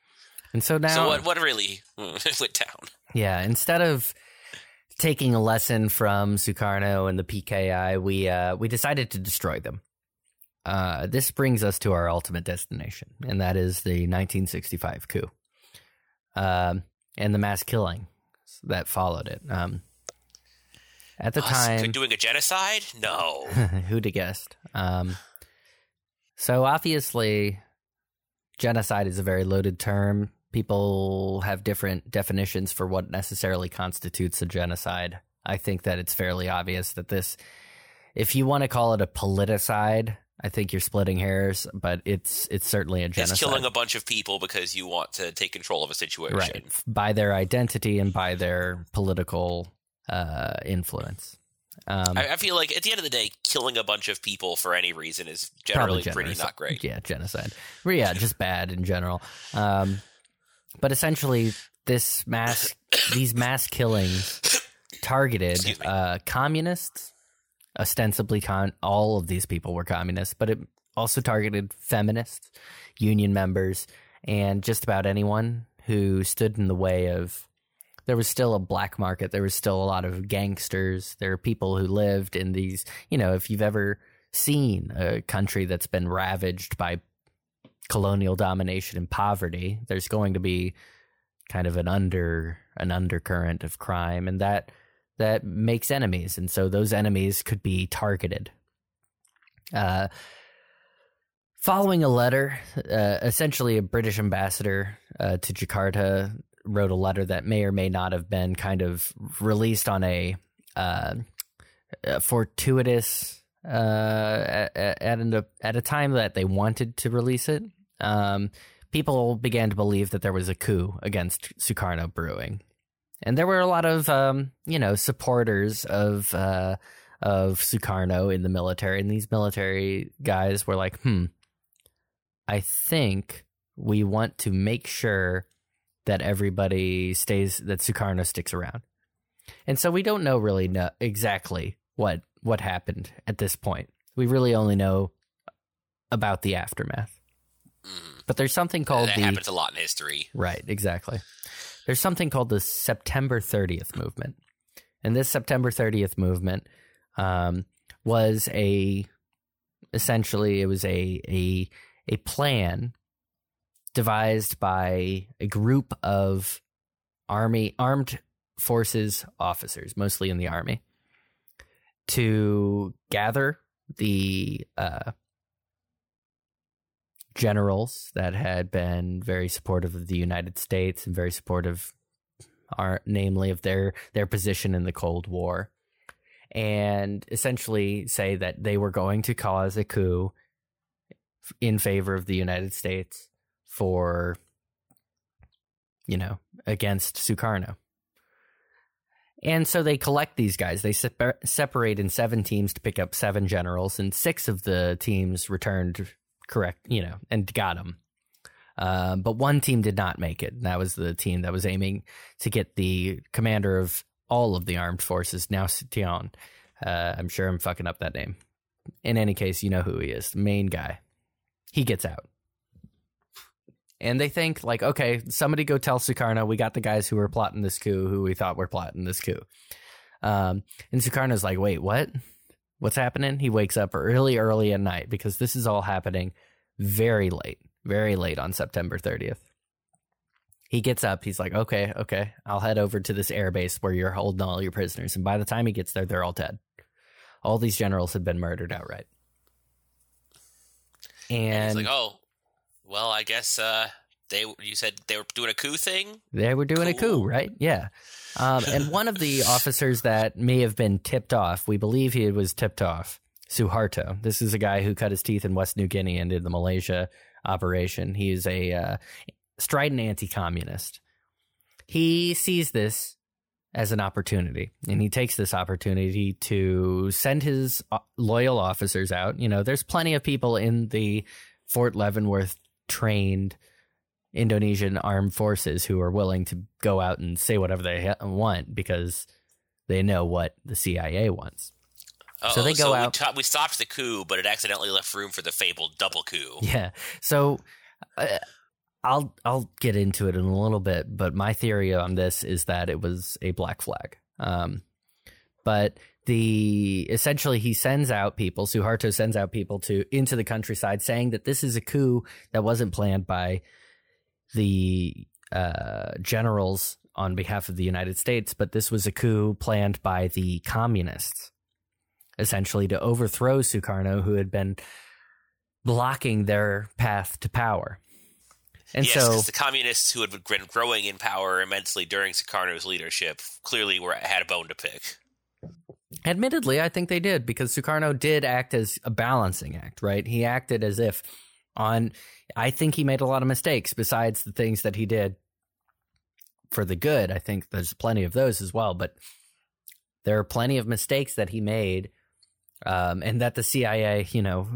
and so now, so what what really went down? Yeah, instead of taking a lesson from Sukarno and the PKI, we uh, we decided to destroy them. Uh, this brings us to our ultimate destination, and that is the 1965 coup um, and the mass killing that followed it. Um, at the Us time, doing a genocide? No. Who'd have guessed? Um, so obviously, genocide is a very loaded term. People have different definitions for what necessarily constitutes a genocide. I think that it's fairly obvious that this, if you want to call it a politicide, I think you're splitting hairs, but it's it's certainly a genocide. It's killing a bunch of people because you want to take control of a situation. right by their identity and by their political uh, influence. Um, I, I feel like at the end of the day, killing a bunch of people for any reason is generally pretty not great. Yeah, genocide. Well, yeah, just bad in general. Um, but essentially, this mass, these mass killings targeted uh, communists. Ostensibly, con- all of these people were communists, but it also targeted feminists, union members, and just about anyone who stood in the way of. There was still a black market. There was still a lot of gangsters. There are people who lived in these. You know, if you've ever seen a country that's been ravaged by colonial domination and poverty, there's going to be kind of an under an undercurrent of crime, and that that makes enemies, and so those enemies could be targeted. Uh, following a letter, uh, essentially a British ambassador uh, to Jakarta wrote a letter that may or may not have been kind of released on a, uh, a fortuitous uh, at, at, an, at a time that they wanted to release it. Um, people began to believe that there was a coup against Sukarno brewing, and there were a lot of um, you know supporters of uh, of Sukarno in the military, and these military guys were like, "Hmm, I think we want to make sure that everybody stays that Sukarno sticks around." And so we don't know really know exactly what what happened at this point. We really only know about the aftermath. Mhm. But there's something called that the happens a lot in history. Right, exactly. There's something called the September 30th movement. And this September 30th movement um, was a essentially it was a a a plan devised by a group of army armed forces officers, mostly in the army, to gather the uh, generals that had been very supportive of the United States and very supportive, are namely of their their position in the Cold War, and essentially say that they were going to cause a coup in favor of the United States for, you know, against Sukarno. And so they collect these guys. They separ- separate in seven teams to pick up seven generals, and six of the teams returned correct, you know, and got them. Uh, but one team did not make it. That was the team that was aiming to get the commander of all of the armed forces, now. Uh, I'm sure I'm fucking up that name. In any case, you know who he is, the main guy. He gets out. And they think, like, okay, somebody go tell Sukarno we got the guys who were plotting this coup who we thought were plotting this coup. Um, and Sukarno's like, wait, what? What's happening? He wakes up early, early at night because this is all happening very late, very late on September 30th. He gets up. He's like, okay, okay, I'll head over to this airbase where you're holding all your prisoners. And by the time he gets there, they're all dead. All these generals had been murdered outright. And And he's like, "Oh, well, I guess uh, they." You said they were doing a coup thing. They were doing a coup, right? Yeah. Um, and one of the officers that may have been tipped off, we believe he was tipped off, Suharto. This is a guy who cut his teeth in West New Guinea and did the Malaysia operation. He is a uh, strident anti communist. He sees this as an opportunity, and he takes this opportunity to send his uh, loyal officers out. You know, there's plenty of people in the Fort Leavenworth trained Indonesian armed forces who are willing to go out and say whatever they ha- want because they know what the CIA wants. So Uh-oh, they go we out- to- We, stopped the coup, but it accidentally left room for the fabled double coup. Yeah. So uh, I'll I'll get into it in a little bit, but my theory on this is that it was a black flag. Um, but the essentially he sends out people. Suharto sends out people to into the countryside, saying that this is a coup that wasn't planned by the uh, generals on behalf of the United States, but this was a coup planned by the communists, essentially to overthrow Sukarno, who had been blocking their path to power. And yes, so, the communists who had been growing in power immensely during Sukarno's leadership clearly were had a bone to pick. Admittedly, I think they did because Sukarno did act as a balancing act, right? He acted as if on, I think he made a lot of mistakes besides the things that he did for the good. I think there's plenty of those as well, but there are plenty of mistakes that he made. Um, and that the CIA, you know,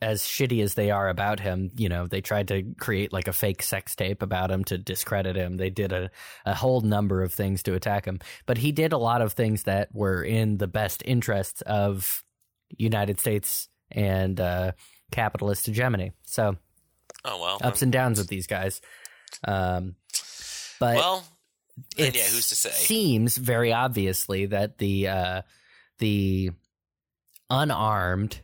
as shitty as they are about him, you know, they tried to create like a fake sex tape about him to discredit him. They did a, a whole number of things to attack him, but he did a lot of things that were in the best interests of United States and uh, capitalist hegemony. So Oh well. ups and downs with these guys. Um, but well, it yeah, who's to say? seems very obviously that the uh, the unarmed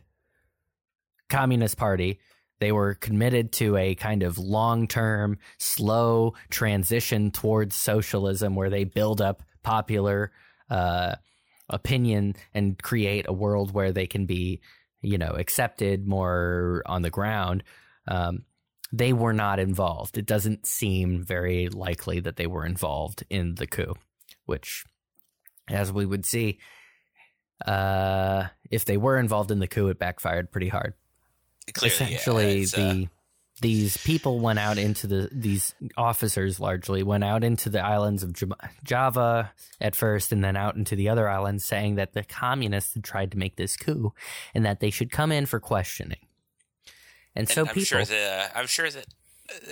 communist party they were committed to a kind of long-term slow transition towards socialism where they build up popular uh, opinion and create a world where they can be you know accepted more on the ground um, they were not involved. It doesn't seem very likely that they were involved in the coup, which, as we would see, uh, if they were involved in the coup, it backfired pretty hard. Clearly, Essentially, it's, the uh, these people went out into the these officers largely went out into the islands of Java- at first and then out into the other islands saying that the communists had tried to make this coup and that they should come in for questioning. And, And so I'm people sure that I'm sure that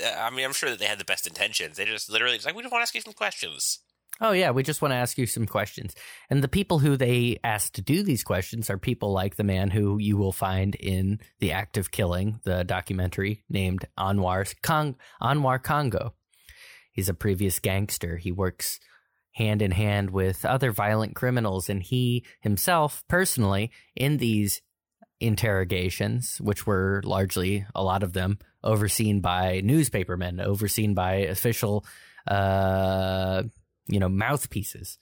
uh, I mean I'm sure that they had the best intentions. They just literally just like we just want to ask you some questions. Oh yeah, we just want to ask you some questions. And the people who they asked to do these questions are people like the man who you will find in The Act of Killing, the documentary named Anwar Kong Anwar Congo. He's a previous gangster. He works hand in hand with other violent criminals and he himself personally in these interrogations, which were largely a lot of them overseen by newspapermen, overseen by official uh you know, mouthpieces.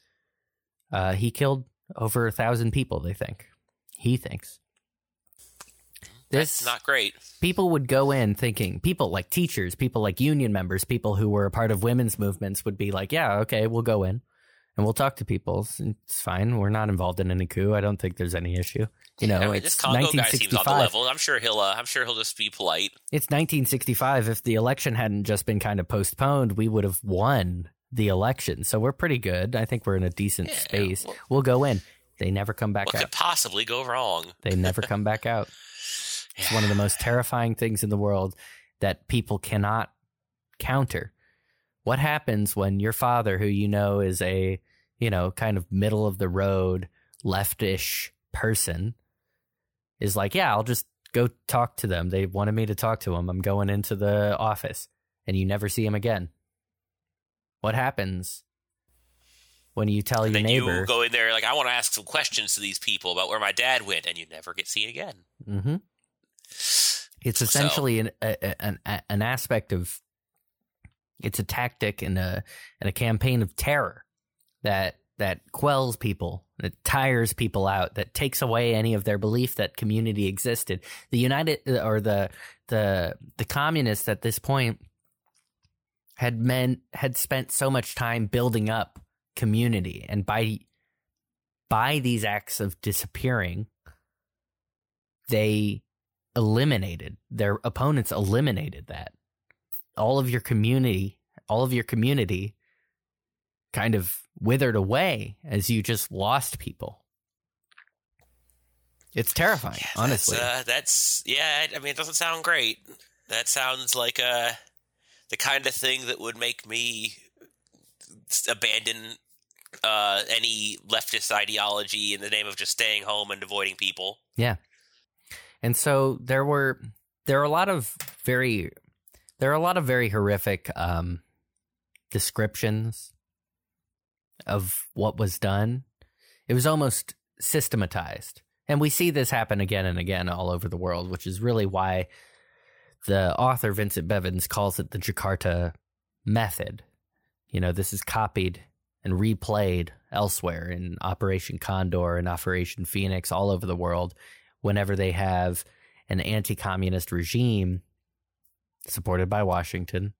Uh, he killed over a thousand people. They think he thinks That's this not great. people would go in thinking people like teachers, people like union members, people who were a part of women's movements would be like, yeah, okay, we'll go in and we'll talk to people. It's fine. We're not involved in any coup. I don't think there's any issue. You know, I mean, it's this Congo guy seems on the 1965. level. I'm sure he'll. Uh, I'm sure he'll just be polite. It's 1965. If the election hadn't just been kind of postponed, we would have won the election. So we're pretty good. I think we're in a decent Yeah, space. well- we'll go in. They never come back What out. could possibly go wrong? They never come back out. It's one of the most terrifying things in the world that people cannot counter. What happens when your father, who you know is a, you know, kind of middle of the road, leftish person, is like, yeah, I'll just go talk to them. They wanted me to talk to them. I'm going into the office, and you never see him again. What happens when you tell And your neighbor? you go in there like I want to ask some questions to these people about where my dad went, and you never get seen again. hmm It's essentially an a, an a, an aspect of it's a tactic and a and a campaign of terror that that quells people, that tires people out, that takes away any of their belief that community existed. The United or the the the communists at this point had meant had spent so much time building up community, and by by these acts of disappearing, they eliminated their opponents eliminated that all of your community all of your community kind of withered away as you just lost people it's terrifying Yeah, honestly that's, uh, that's yeah. I mean, it doesn't sound great. That sounds like uh, the kind of thing that would make me abandon uh, any leftist ideology in the name of just staying home and avoiding people. Yeah. And so there were there are a lot of very there are a lot of very horrific um descriptions of what was done it was almost systematized and we see this happen again and again all over the world which is really why the author Vincent Bevins calls it the Jakarta method. You know this is copied and replayed elsewhere in Operation Condor and Operation Phoenix all over the world whenever they have an anti-communist regime supported by Washington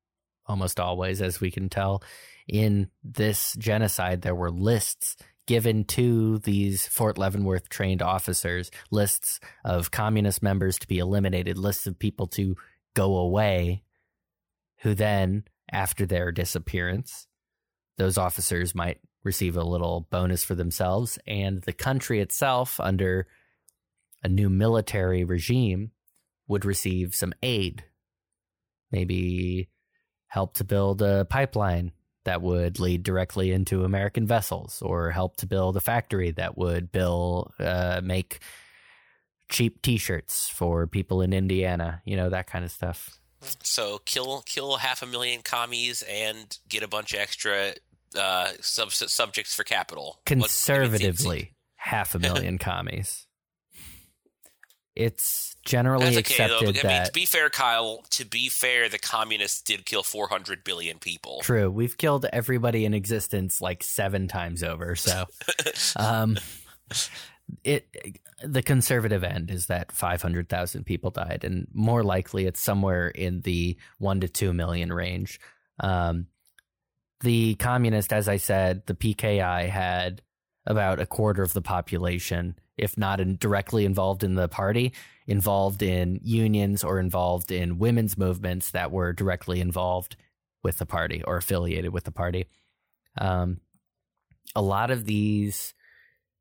almost always as we can tell. In this genocide there were lists given to these Fort Leavenworth trained officers lists of communist members to be eliminated lists of people to go away who then after their disappearance those officers might receive a little bonus for themselves and the country itself under a new military regime would receive some aid. Maybe help to build a pipeline that would lead directly into American vessels, or help to build a factory that would build, uh, make cheap T-shirts for people in Indiana. You know that kind of stuff. So kill kill half a million commies and get a bunch of extra uh, sub- subjects for capital. I mean, Conservatively, half a million commies. It's generally okay though. accepted I mean, that to be fair, Kyle. To be fair, the communists did kill 400 billion people. True. We've killed everybody in existence like seven times over. So, um, it the conservative end is that five hundred thousand people died, and more likely it's somewhere in the one to two million range. Um, the communist, as I said, the PKI had about a quarter of the population. if not in, directly involved in the party, involved in unions or involved in women's movements that were directly involved with the party or affiliated with the party. Um, a lot of these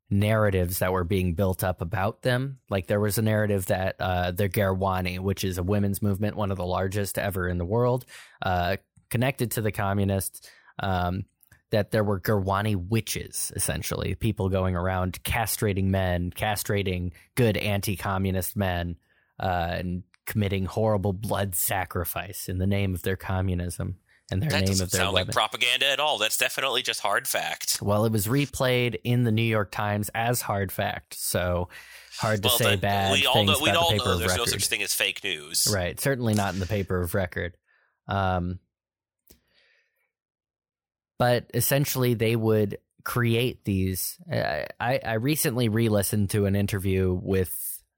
narratives that were being built up about them, like there was a narrative that uh, the Gerwani, which is a women's movement, one of the largest ever in the world, uh, connected to the communists. Um, that there were Gerwani witches, essentially, people going around castrating men, castrating good anti communist men, uh, and committing horrible blood sacrifice in the name of their communism and their That name doesn't of their sound weapon. like propaganda at all. That's definitely just hard fact. well, it was replayed in the New York Times as hard fact, so hard to well, say bad we all things know, we all the paper know there's record. no such thing as fake news. Right. Certainly not in the paper of record. Um, but essentially, they would create these. I, I I recently re listened to an interview with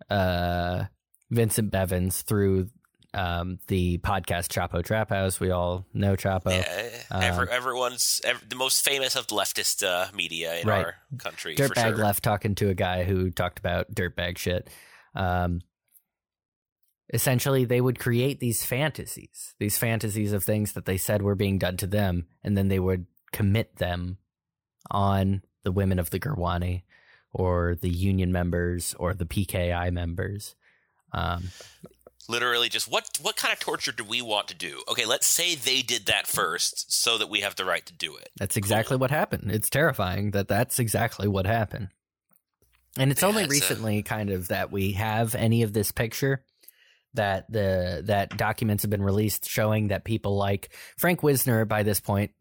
uh, Vincent Bevins through um, the podcast Chapo Trap House. We all know Chapo. Yeah, Um, every, everyone's ev the most famous of the leftist uh, media in Right. our country. Dirtbag sure. left talking to a guy who talked about dirtbag shit. Um, essentially, they would create these fantasies, these fantasies of things that they said were being done to them, and then they would commit them on the women of the Gerwani or the union members or the PKI members. Um, Literally, just what what kind of torture do we want to do? Okay, let's say they did that first, so that we have the right to do it. That's exactly what happened. It's terrifying that that's exactly what happened. And it's Yeah, only it's a- recently kind of that we have any of this picture that the that documents have been released showing that people like Frank Wisner by this point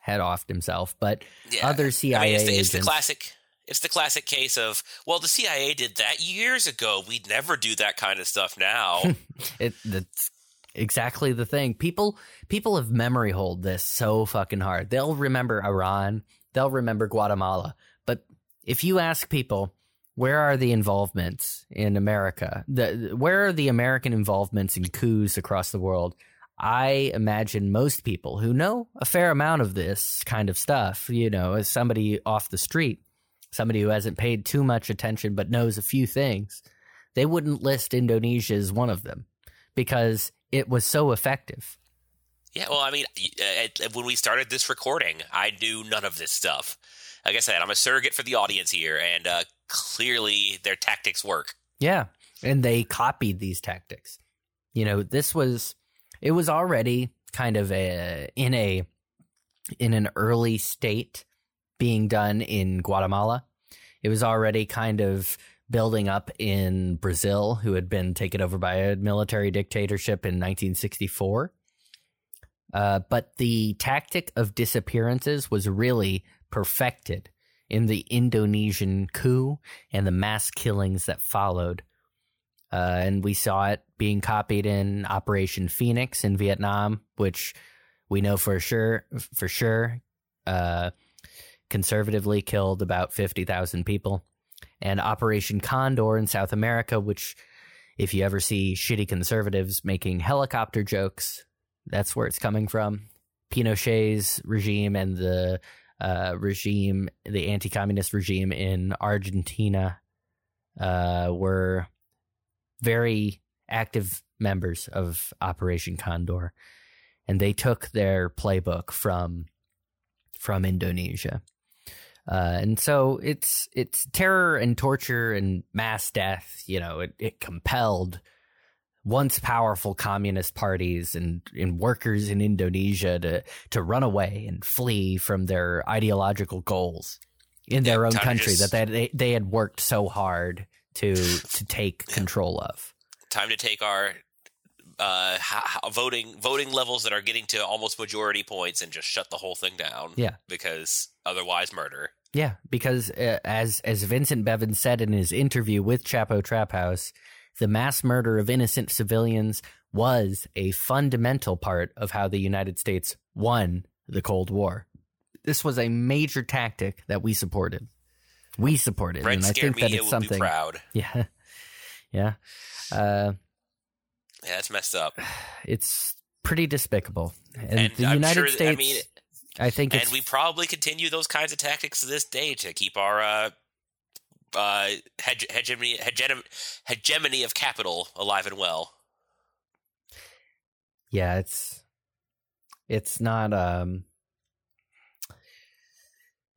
had offed himself, but Yeah. other I CIA mean, it's the, it's the classic. It's the classic case of well, the CIA did that years ago. We'd never do that kind of stuff now. it that's exactly the thing. People people have memory hold this so fucking hard. They'll remember Iran, they'll remember Guatemala, but if you ask people where are the involvements in America? The where are the American involvements in coups across the world? I imagine most people who know a fair amount of this kind of stuff, you know, as somebody off the street, somebody who hasn't paid too much attention but knows a few things, they wouldn't list Indonesia as one of them because it was so effective. Yeah, well, I mean, uh, when we started this recording, I knew none of this stuff. Like I said, I'm a surrogate for the audience here, and uh, clearly their tactics work. Yeah. And they copied these tactics. You know, this was it was already kind of a in a in an early state being done in Guatemala. It was already kind of building up in Brazil, who had been taken over by a military dictatorship in 1964. Uh, but the tactic of disappearances was really perfected in the Indonesian coup and the mass killings that followed. Uh, and we saw it being copied in Operation Phoenix in Vietnam, which we know for sure, for sure, uh, conservatively killed about 50,000 people. And Operation Condor in South America, which, if you ever see shitty conservatives making helicopter jokes, that's where it's coming from. Pinochet's regime and the uh, regime, the anti communist regime in Argentina, uh, were very active members of Operation Condor, and they took their playbook from from Indonesia. Uh, and so it's it's terror and torture and mass death. You know, it, it compelled once powerful communist parties and, and workers in Indonesia to to run away and flee from their ideological goals in their Yeah, own country just- that they they had worked so hard to to take control of. Time to take our uh, voting voting levels that are getting to almost majority points and just shut the whole thing down. Yeah. because otherwise, murder. Yeah, because uh, as as Vincent Bevin said in his interview with Chapo Trap House, the mass murder of innocent civilians was a fundamental part of how the United States won the Cold War. This was a major tactic that we supported. We supported, Red and I think that it's something. proud. Yeah, yeah. Uh, Yeah, that's messed up. it's pretty despicable, and, And the I'm United sure that- I States. mean, I think and we probably continue those kinds of tactics to this day to keep our uh, uh, hege- hegemony, hegemony, hegemony of capital alive and well. Yeah, it's it's not um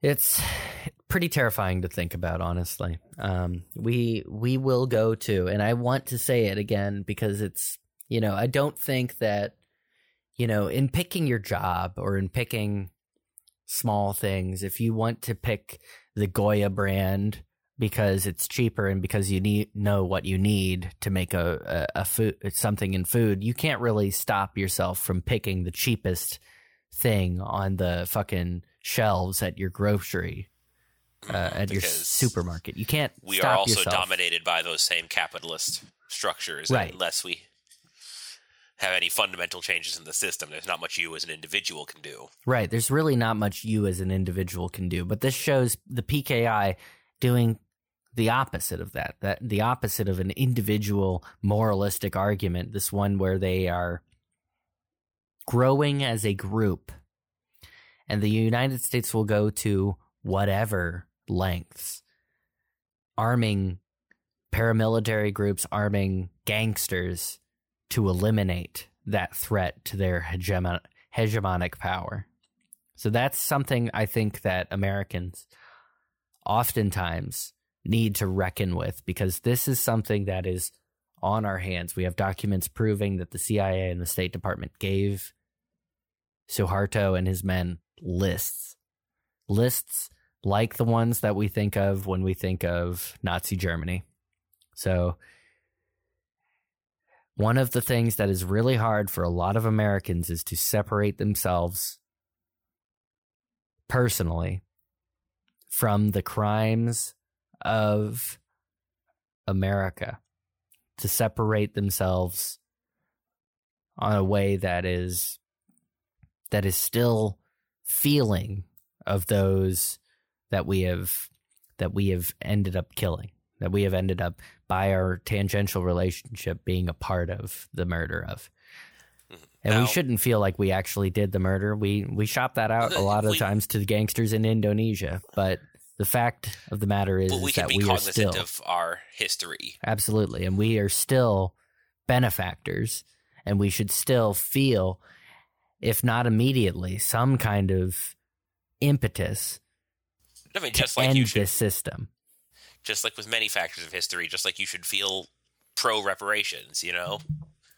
it's pretty terrifying to think about honestly. Um we we will go to and I want to say it again because it's you know, I don't think that you know, in picking your job or in picking small things, if you want to pick the Goya brand because it's cheaper and because you need know what you need to make a, a, a food something in food, you can't really stop yourself from picking the cheapest thing on the fucking shelves at your grocery uh, at your supermarket. You can't. We stop are also yourself. dominated by those same capitalist structures. Right. Unless we have any fundamental changes in the system, there's not much you as an individual can do. Right. There's really not much you as an individual can do, but this shows the PKI doing the opposite of that. That the opposite of an individual moralistic argument. This one where they are growing as a group, and the United States will go to whatever lengths, arming paramilitary groups, arming gangsters to eliminate that threat to their hegemon- hegemonic power. So that's something I think that Americans oftentimes need to reckon with because this is something that is on our hands. We have documents proving that the CIA and the State Department gave Suharto and his men lists. Lists like the ones that we think of when we think of Nazi Germany. So, one of the things that is really hard for a lot of Americans is to separate themselves personally from the crimes of America, to separate themselves on a way that is that is still feeling of those that we have that we have ended up killing that we have ended up by our tangential relationship being a part of the murder of and Now- we shouldn't feel like we actually did the murder we we shop that out a lot of We- times to the gangsters in Indonesia but the fact of the matter is, we is that we are still of our history. Absolutely. And we are still benefactors, and we should still feel, if not immediately, some kind of impetus I mean, just like end you should, this system. just like with many factors of history, just like you should feel pro reparations. You know,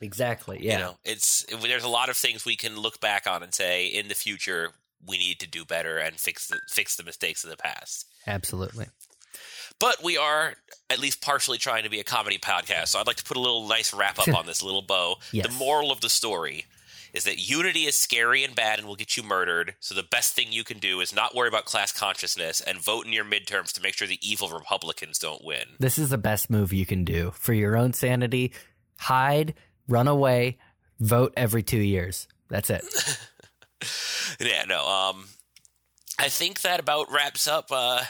Exactly. Yeah. you know, it's there's a lot of things we can look back on and say in the future we need to do better and fix the fix the mistakes of the past. Absolutely. But we are at least partially trying to be a comedy podcast, so I'd like to put a little nice wrap up on this little bow. Yes. The moral of the story is that unity is scary and bad and will get you murdered. So the best thing you can do is not worry about class consciousness and vote in your midterms to make sure the evil Republicans don't win. This is the best move you can do for your own sanity. Hide, run away, vote every two years. That's it. Yeah, no. Um, I think that about wraps up uh,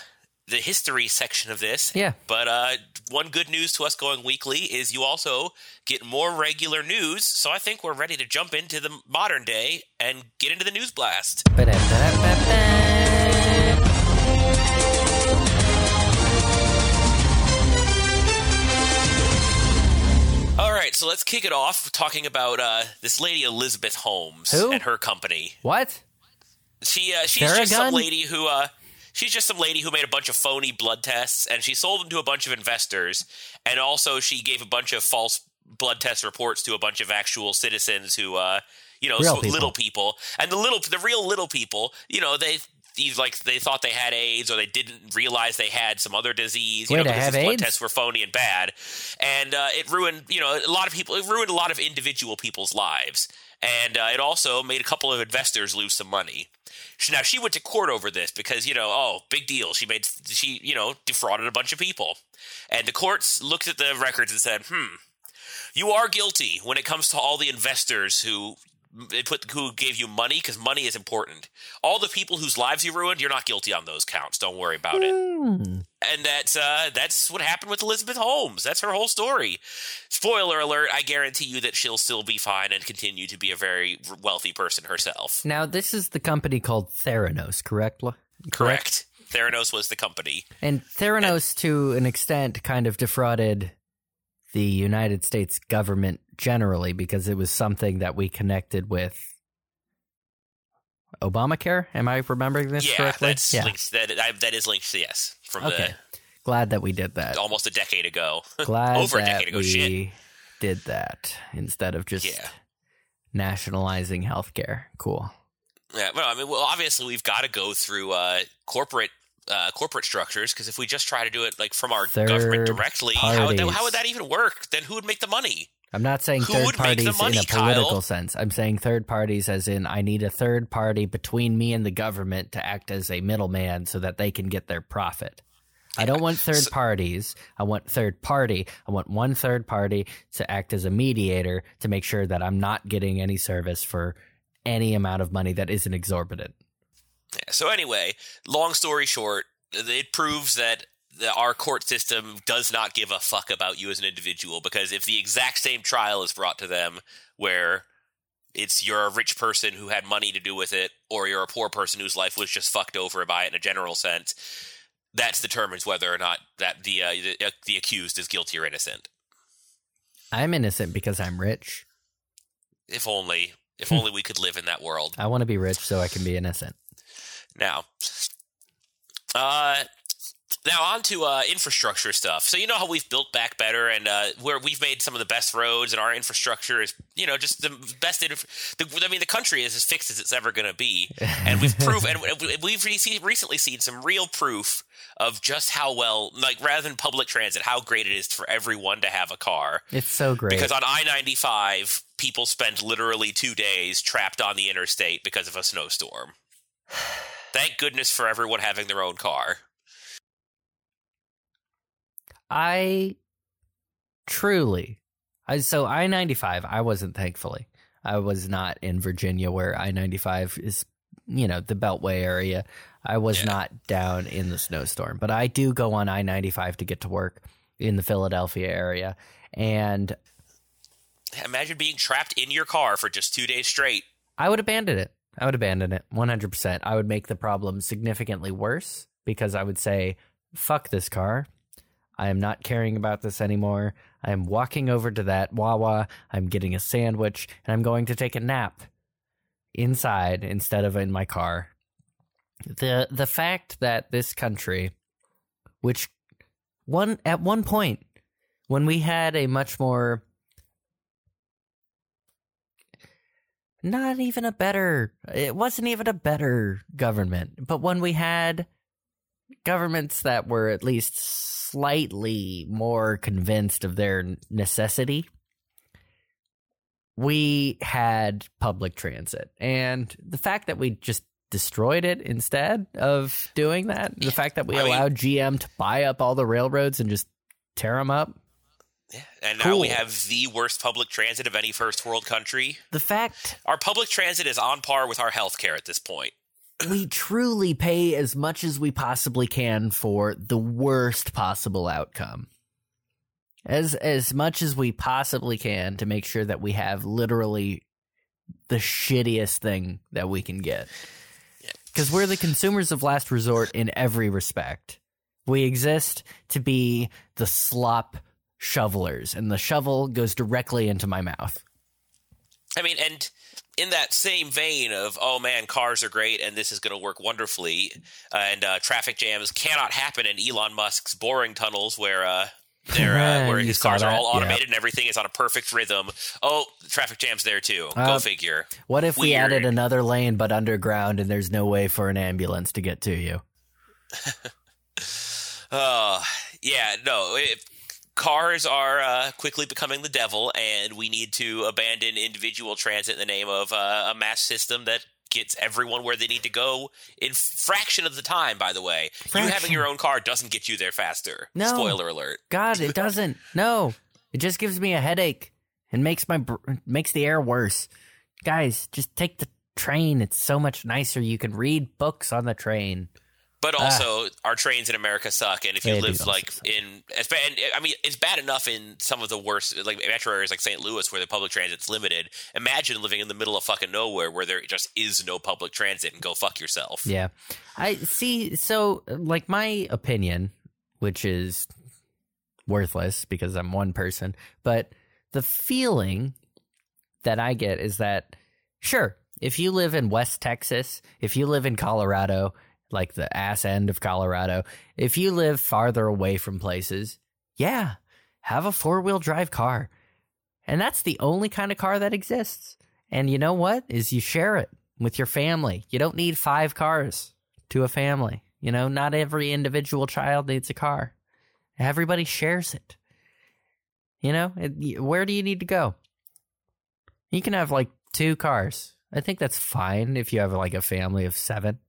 the history section of this. Yeah. But uh, one good news to us going weekly is you also get more regular news. So I think we're ready to jump into the modern day and get into the news blast. Ba-da-ba-da-ba-ba. All right, so let's kick it off talking about uh, this lady Elizabeth Holmes Who? and her company. What? She uh, she's just some lady who uh, she's just some lady who made a bunch of phony blood tests and she sold them to a bunch of investors and also she gave a bunch of false blood test reports to a bunch of actual citizens who uh, you know so- people. little people and the little the real little people you know they these like they thought they had AIDS or they didn't realize they had some other disease. You Wait, know, I because blood AIDS? tests were phony and bad, and uh, it ruined you know a lot of people. It ruined a lot of individual people's lives, and uh, it also made a couple of investors lose some money. She- Now she went to court over this because you know, oh, big deal. She made she you know defrauded a bunch of people, and the courts looked at the records and said, hmm, you are guilty when it comes to all the investors who they put who gave you money because money is important. All the people whose lives you ruined, you're not guilty on those counts. Don't worry about it. Hmm. And that's uh, that's what happened with Elizabeth Holmes. That's her whole story. Spoiler alert: I guarantee you that she'll still be fine and continue to be a very wealthy person herself. Now, this is the company called Theranos, correct? Lo- Correct. Theranos was the company. And Theranos, to an extent, kind of defrauded the United States government generally because it was something that we connected with Obamacare. Am I remembering this yeah, correctly? that's linked. That I, that is linked. to Yes, from Okay. Glad that we did that. almost a decade ago. Glad over a that decade ago. we Shit. did that instead of just Yeah. nationalizing healthcare. Cool. Yeah, well, I mean, well, obviously we've got to go through uh, corporate uh, corporate structures because if we just try to do it like from our government directly, how would, that, how would that even work? Then who would make the money? I'm not saying Who third would make the parties money, in a political Kyle? sense. I'm saying third parties as in I need a third party between me and the government to act as a middleman so that they can get their profit. I don't want third So- parties. I want third party. I want one third party to act as a mediator to make sure that I'm not getting any service for any amount of money that isn't exorbitant. Yeah, So anyway, long story short, it proves that the, our court system does not give a fuck about you as an individual because if the exact same trial is brought to them where it's you're a rich person who had money to do with it or you're a poor person whose life was just fucked over by it in a general sense that determines whether or not that the uh, the, the accused is guilty or innocent I'm innocent because I'm rich. if only if only we could live in that world I want to be rich so I can be innocent. Now, uh, now on to uh, infrastructure stuff. So you know how we've built back better, and uh, where we've made some of the best roads, and our infrastructure is you know just the best. Inf- the, I mean, the country is as fixed as it's ever going to be, and we've proven, and we've re- recently seen some real proof of just how well, like rather than public transit, how great it is for everyone to have a car. It's so great. Because on I ninety five, people spend literally two days trapped on the interstate because of a snowstorm. Thank goodness for everyone having their own car. I truly, I so I ninety five. I wasn't thankfully. I was not in Virginia where I ninety five is, you know, the Beltway area. I was Yeah. not down in the snowstorm, but I do go on I ninety five to get to work in the Philadelphia area, and Imagine being trapped in your car for just two days straight. I would abandon it. I would abandon it 100%. I would make the problem significantly worse because I would say, fuck this car. I am not caring about this anymore. I am walking over to that Wawa. I'm getting a sandwich and I'm going to take a nap inside instead of in my car. The the fact that this country which one at one point when we had a much more not even a better it wasn't even a better government but when we had governments that were at least slightly more convinced of their necessity we had public transit. And the fact that we just destroyed it instead of doing that the fact that we I mean- allowed gm to buy up all the railroads and just tear them up Yeah. And now we have the worst public transit of any first world country. the fact Our public transit is on par with our healthcare at this point. we truly pay as much as we possibly can for the worst possible outcome. As as much as we possibly can to make sure that we have literally the shittiest thing that we can get. Cuz we're the consumers of last resort in every respect. We exist to be the slop shovelers and the shovel goes directly into my mouth. I mean, and in that same vein of, oh man, cars are great and this is going to work wonderfully, uh, and uh, traffic jams cannot happen in Elon Musk's boring tunnels where. Uh, uh, where his cars are all automated and everything is on a perfect rhythm. Oh, traffic jams there too. Uh, Go figure. What if we added another lane but underground and there's no way for an ambulance to get to you? Uh, yeah, no. It, cars are uh, quickly becoming the devil, and we need to abandon individual transit in the name of uh, a mass system that gets everyone where they need to go in fraction of the time. By the way, you having your own car doesn't get you there faster. No. Spoiler alert. God, it doesn't. No, it just gives me a headache and makes my br- makes the air worse. Guys, just take the train. It's so much nicer. You can read books on the train. But ah. also, our trains in America suck, and if you live like suck. in, and, I mean, it's bad enough in some of the worst, like metro areas like St. Louis, where the public transit's limited. Imagine living in the middle of fucking nowhere, where there just is no public transit, and go fuck yourself. Yeah. I see. So, like, my opinion, which is worthless because I'm one person, but the feeling that I get is that, sure, if you live in West Texas, if you live in Colorado, like the ass end of Colorado, if you live farther away from places, yeah, have a four wheel drive car. And that's the only kind of car that exists. And you know what? Is you share it with your family. You don't need five cars to a family. You know, not every individual child needs a car. Everybody shares it. You know, it, where do you need to go? You can have like two cars. I think that's fine if you have like a family of seven.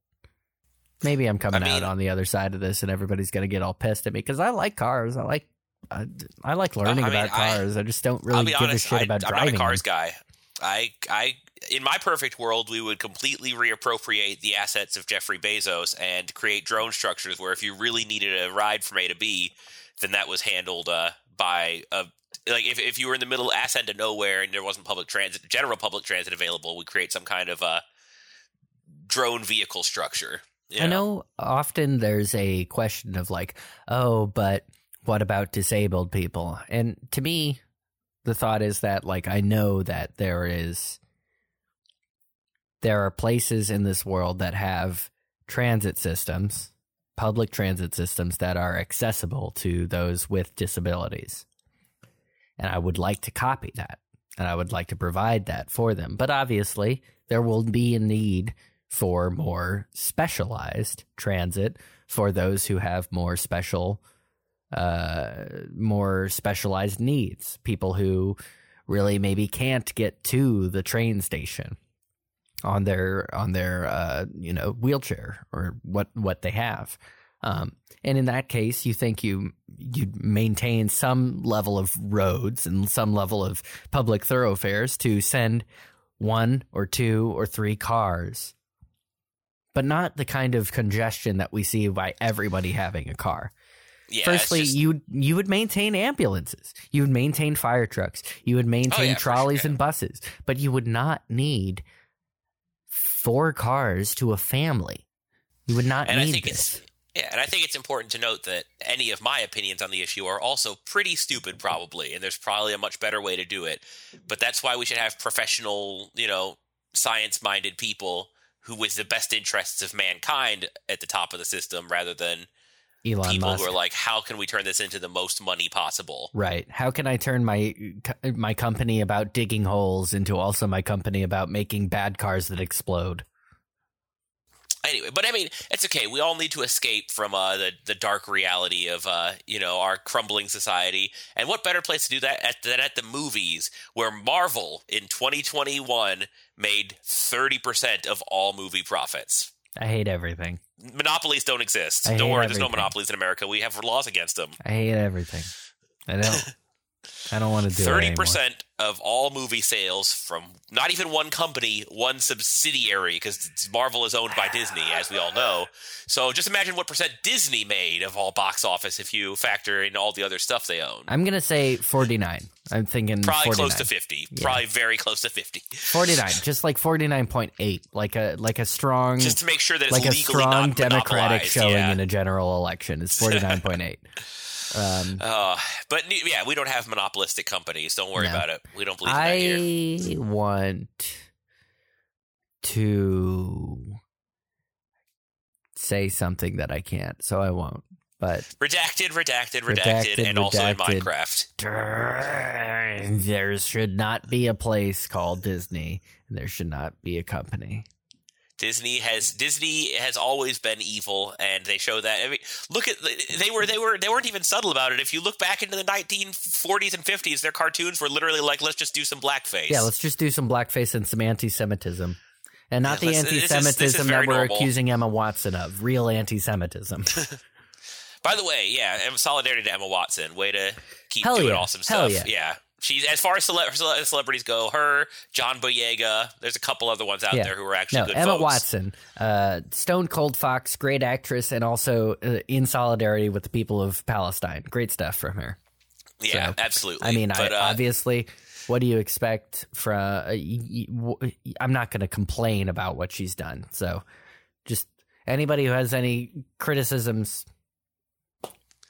Maybe I'm coming I mean- out on the other side of this, and everybody's gonna get all pissed at me because I like cars. I like, I, I like learning I mean, about cars. I, just don't really give honest, a shit about I'm driving. not a cars guy. I, I, in my perfect world, we would completely reappropriate the assets of Jeffrey Bezos and create drone structures where if you really needed a ride from A to B, then that was handled uh, by a like if, if you were in the middle ass end of nowhere and there wasn't public transit, general public transit available, we create some kind of uh, drone vehicle structure. You I know often there's a question of like, oh, but what about disabled people? And to me, the thought is that like I know that there is there are places in this world that have transit systems, public transit systems that are accessible to those with disabilities. And I would like to copy that. And I would like to provide that for them. But obviously, there will be a need for more specialized transit for those who have more special uh more specialized needs people who really maybe can't get to the train station on their on their uh you know wheelchair or what what they have. Um and in that case you think you you'd maintain some level of roads and some level of public thoroughfares to send one or two or three cars but not the kind of congestion that we see by everybody having a car. Yeah, Firstly, just- you you would maintain ambulances, you would maintain fire trucks, you would oh, maintain Oh, yeah, for sure, trolleys yeah. and buses, but you would not need four cars to a family. You would not and need I think this. it's yeah, and I think it's important to note that any of my opinions on the issue are also pretty stupid, probably, and there's probably a much better way to do it. But that's why we should have professional, you know, science-minded people who, with the best interests of mankind, at the top of the system, rather than Elon people Musk. who are like, "How can we turn this into the most money possible?" Right. How can I turn my my company about digging holes into also my company about making bad cars that explode? Anyway, but I mean, it's okay. We all need to escape from uh, the the dark reality of uh, you know our crumbling society. And what better place to do that at, than at the movies, where Marvel in 2021 made 30 percent of all movie profits. I hate everything. Monopolies don't exist. I don't worry, there's no monopolies in America. We have laws against them. I hate everything. I don't. I don't want to do it Thirty anymore. percent of all movie sales from not even one company, one subsidiary, because Marvel is owned by Disney, as we all know. So just imagine what percent Disney made of all box office if you factor in all the other stuff they own. I'm gonna say 49. I'm thinking Probably 49. close to fifty. Probably very close to fifty. 49, just like 49.8, like a like a strong Just to make sure that it's like a legally strong not democratic showing yeah. in a general election is 49.8. um, Uh, but yeah, we don't have monopolistic companies. Don't worry No. about it. We don't believe that here. I want to say something that I can't, so I won't. But Redacted, redacted, redacted, Redacted, and also in. Minecraft. there should not be a place called Disney, and there should not be a company. Disney has Disney has always been evil, and they show that. I mean, look at they were they were they weren't even subtle about it. If you look back into the 1940s and 50s, their cartoons were literally like, "Let's just do some blackface." Yeah, let's just do some blackface and some anti-Semitism, and not Yeah, the let's- this is- this is anti-Semitism that we're normal. accusing Emma Watson of. Real anti-Semitism. By the way, yeah, solidarity to Emma Watson. Way to keep Hell doing yeah. awesome Hell stuff. yeah. She's as far as cele- cele- celebrities go. Her, John Boyega. There's a couple other ones out Yeah. there who are actually No, good Emma folks. Watson, uh, Stone Cold Fox, great actress, and also uh, in solidarity with the people of Palestine. Great stuff from her. Yeah, So, absolutely. I mean, but, I, uh, obviously, what do you expect from? Uh, y- y- w- I'm not going to complain about what she's done. So, just anybody who has any criticisms,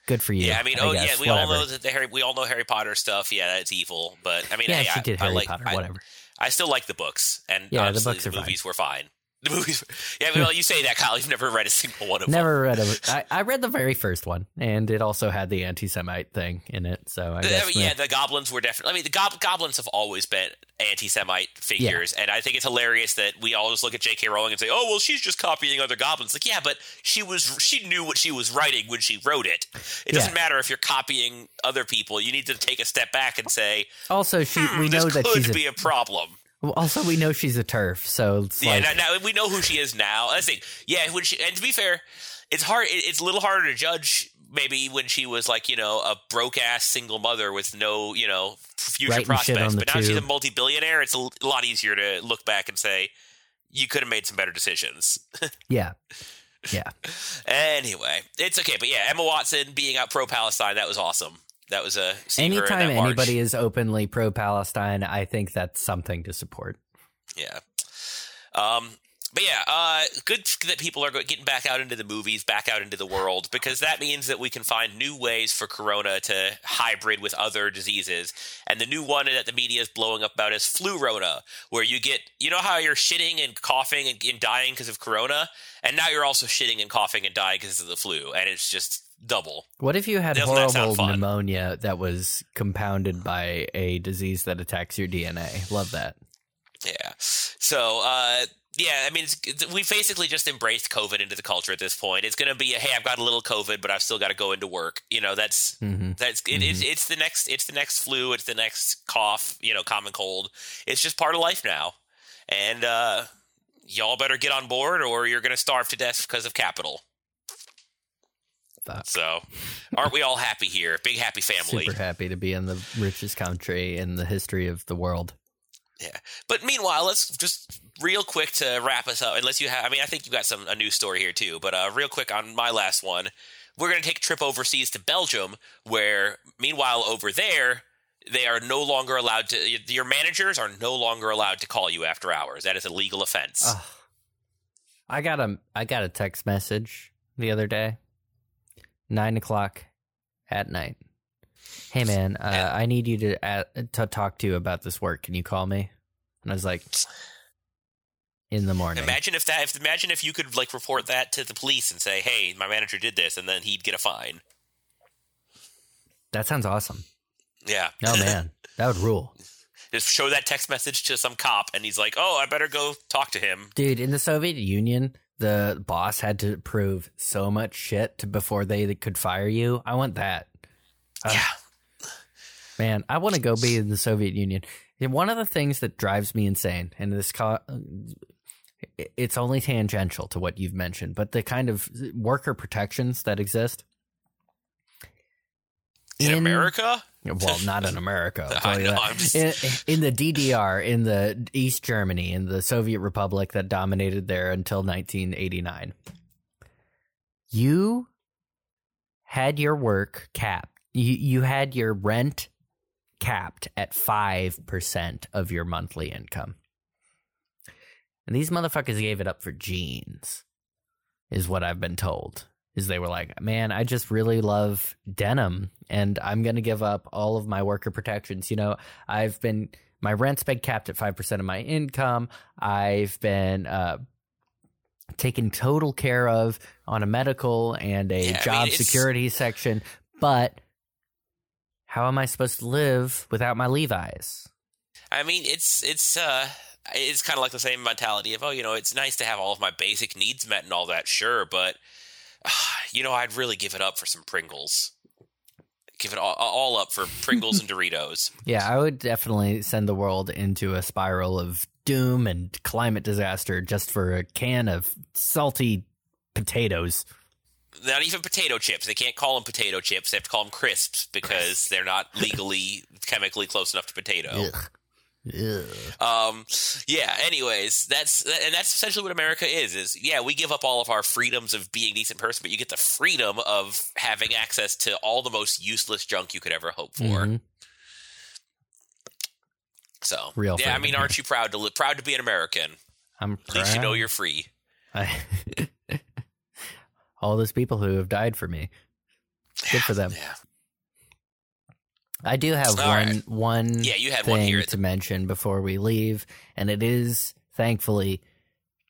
good for you. yeah, I mean, oh guess, yeah, we all know that the Harry. We all know Harry Potter stuff. Yeah, that's evil. But I mean, Yeah, hey, she I, did I Harry like, Potter, I- whatever. I still like the books, and Yeah, the books fine. movies were fine. The movies, yeah. Well, you say that, Kyle. You've never read a single one of them. Never read a. I, I read the very first one, and it also had the anti-Semite thing in it. So I guess yeah, the goblins were definitely. I mean, the gob- goblins have always been anti-Semite figures, and I think it's hilarious that we always look at J.K. Rowling and say, "Oh, well, she's just copying other goblins." Like, yeah, but she was she knew what she was writing when she wrote it. It doesn't Yeah. matter if you're copying other people. You need to take a step back and say, also she hmm, we "This know that could she's a, be a problem." Well, also we know she's a TERF. So it's Yeah, like now, now we know who she is now. I think, yeah, when she and to be fair, it's hard. It, it's a little harder to judge maybe when she was like you know a broke ass single mother with no you know future Writing prospects. But now she's a multi billionaire. It's a lot easier to look back and say you could have made some better decisions. yeah, yeah. anyway, it's okay. But yeah, Emma Watson being out pro Palestine that was awesome. That was a seeing her in Anytime anybody is openly pro-Palestine, I think that's something to support. Yeah. Um, but yeah, uh, good that people are getting back out into the movies, back out into the world, because that means that we can find new ways for Corona to hybrid with other diseases. And the new one that the media is blowing up about is flu-rona, where you get, you know how you're shitting and coughing and, and dying because of Corona, and now you're also shitting and coughing and dying because of the flu, and it's just double. What if you had Doesn't horrible fun? pneumonia that was compounded by a disease that attacks your DNA? Love that. Yeah. So, uh, yeah, I mean, we basically just embraced COVID into the culture at this point. It's going to be, a, hey, I've got a little COVID, but I've still got to go into work. You know, that's hmm that's it, it's, it's the next it's the next flu, it's the next cough, you know, common cold. It's just part of life now, and uh, y'all better get on board, or you're going to starve to death because of capital. Fuck. So, aren't we all happy here? Big happy family. Super happy to be in the richest country in the history of the world. Yeah. But meanwhile, let's just real quick to wrap us up. Unless you have, I mean, I think you got some a news story here too. But uh, real quick on my last one, we're going to take a trip overseas to Belgium, where meanwhile over there they are no longer allowed to. Your managers are no longer allowed to call you after hours. That is a legal offense. Ugh. I got a I got a text message the other day, nine o'clock at night. Hey man, uh, I need you to uh, to talk to you about this work. Can you call me? And I was like, in the morning. Imagine if that. If imagine if you could like report that to the police and say, "Hey, my manager did this," and then he'd get a fine. that sounds awesome. Yeah. Oh man, that would rule, Just show that text message to some cop, and he's like, "Oh, I better go talk to him." dude. In the Soviet Union, the boss had to prove so much shit to, before they could fire you. I want that. Uh, yeah. Man, I want to go be in the Soviet Union. And one of the things that drives me insane, and this co- it's only tangential to what you've mentioned, but the kind of worker protections that exist In, mm. America, Well, not in America. I know. I'm just- in, in the DDR, in the East Germany, in the Soviet Republic that dominated there until 1989, you had your work capped. You you had your rent capped at five percent of your monthly income, and these motherfuckers gave it up for jeans, is what I've been told. Is they were like, man, I just really love denim, and I'm gonna give up all of my worker protections. You know, I've been my rent's been capped at five percent of my income. I've been uh, taken total care of on a medical and a Yeah, I mean, job security section, but how am I supposed to live without my Levi's? I mean, it's it's uh, it's kind of like the same mentality of oh, you know, it's nice to have all of my basic needs met and all that, sure, but you know, I'd really give it up for some Pringles. Give it all, all up for Pringles and Doritos. Yeah, I would definitely send the world into a spiral of doom and climate disaster just for a can of salty potatoes. not even potato chips. They can't call them potato chips. They have to call them crisps because they're not legally chemically close enough to potato. Ugh. Ugh. Um, yeah. Anyways, that's and that's essentially what America is. Is yeah, we give up all of our freedoms of being a decent person, but you get the freedom of having access to all the most useless junk you could ever hope for. Mhm. So Real yeah, I mean, aren't you proud to li- proud to be an American? I'm At least you know you're free. I, all those people who have died for me. Good for them. Yeah. I do have All one right. one Yeah, you had thing one here. to mention before we leave, and it is thankfully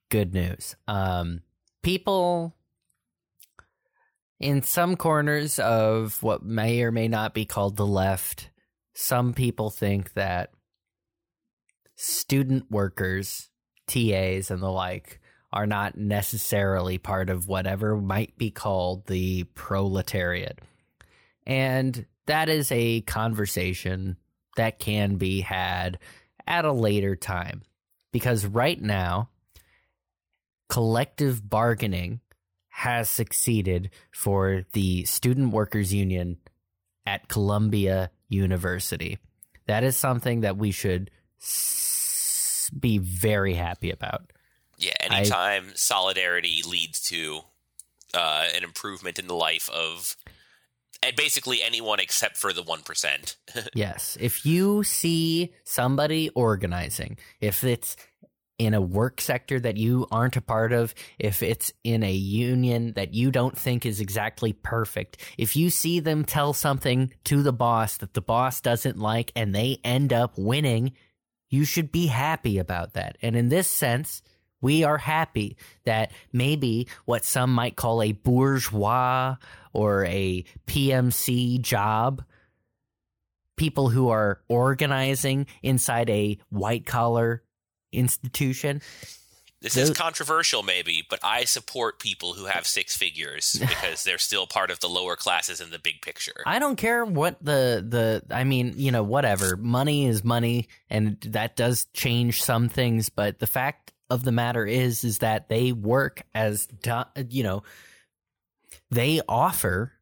good news. Um, people in some corners of what may or may not be called the left, some people think that student workers, TAs, and the like are not necessarily part of whatever might be called the proletariat. And that is a conversation that can be had at a later time. Because right now, collective bargaining has succeeded for the Student Workers Union at Columbia University. That is something that we should s- be very happy about. Yeah, anytime solidarity leads to uh, an improvement in the life of and basically anyone except for the one percent. Yes. If you see somebody organizing, if it's in a work sector that you aren't a part of, if it's in a union that you don't think is exactly perfect, if you see them tell something to the boss that the boss doesn't like and they end up winning, you should be happy about that. And in this sense, we are happy that maybe what some might call a bourgeois or a PMC job people who are organizing inside a white collar institution. This is controversial, maybe, but I support people who have six figures because they're still part of the lower classes in the big picture. I don't care what the the I mean, you know, whatever. Money is money and that does change some things, but the fact of the matter is is that they work as you know, they offer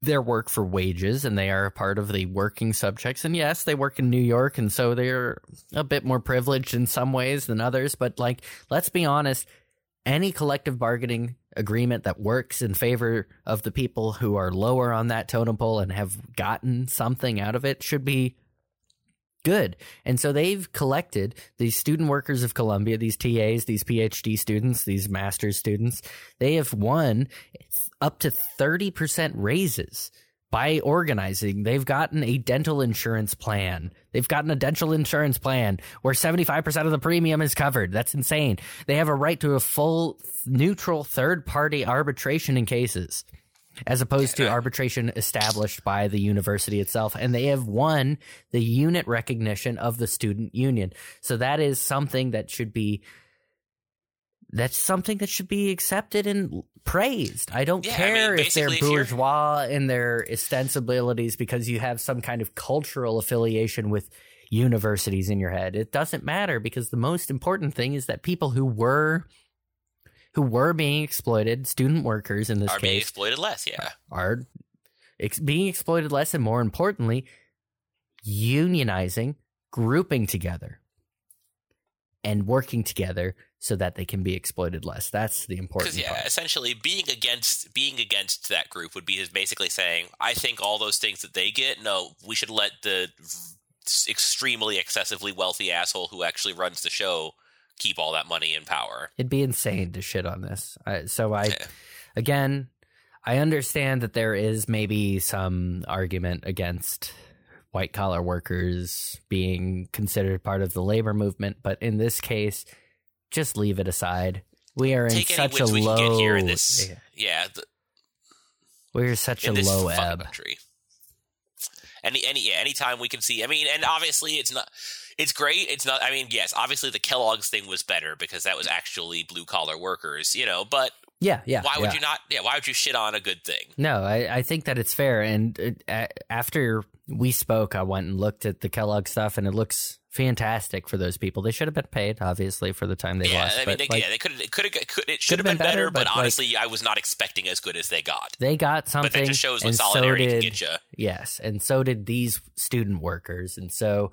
their work for wages and they are a part of the working subjects. And yes they work in New York and so they're a bit more privileged in some ways than others. But like let's be honest any collective bargaining agreement that works in favor of the people who are lower on that totem pole and have gotten something out of it should be good. And so they've collected these student workers of Columbia, these TAs, these PhD students, these master's students. They have won up to 30% raises by organizing. They've gotten a dental insurance plan. They've gotten a dental insurance plan where 75% of the premium is covered. That's insane. They have a right to a full neutral third party arbitration in cases as opposed to arbitration established by the university itself. And they have won the unit recognition of the student union. So that is something that should be that's something that should be accepted and praised. I don't Yeah, I mean, care if they're basically, if you're- bourgeois in their ostensibilities because you have some kind of cultural affiliation with universities in your head. It doesn't matter because the most important thing is that people who were who were being exploited, student workers in this Are being exploited less, yeah. are ex- being exploited less and more importantly unionizing grouping together and working together so that they can be exploited less that's the important Because yeah, part essentially being against being against that group would be basically saying, I think all those things that they get, no, we should let the extremely excessively wealthy asshole who actually runs the show keep all that money and power. it'd be insane to shit on this I, so i Yeah. again i understand that there is maybe some argument against white collar workers being considered part of the labor movement but in this case just leave it aside we are in Take any such a low here in this, yeah, yeah, the, we're such in a low ebb country. Any any yeah, anytime we can see. I mean, and obviously it's not. It's great. It's not. I mean, yes, obviously the Kellogg's thing was better because that was actually blue collar workers, you know. But Yeah, yeah. why would yeah. you not? Yeah, why would you shit on a good thing? No, I, I think that it's fair. And uh, after we spoke, I went and looked at the Kellogg stuff, and it looks fantastic for those people. They should have been paid, obviously, for the time they yeah, lost. I mean, they, like, yeah, they could it could have it should Could've been, been better, better, but, but, like- honestly, I was not expecting as good as they got. they got something. But that just shows what and so solidarity can did- get you. Yes, and so did these student workers, and so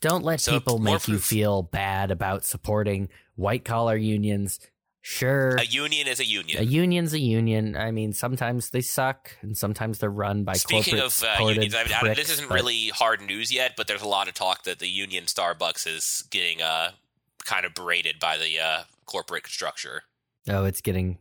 don't let So, people make you feel bad about supporting white collar unions. Sure, A union is a union. a union's a union. I mean, sometimes they suck, and sometimes they're run by Speaking corporate of uh, unions, I mean, I, this isn't but- really hard news yet, but there's a lot of talk that the union Starbucks is getting uh, kind of berated by the uh, corporate structure. Oh, it's getting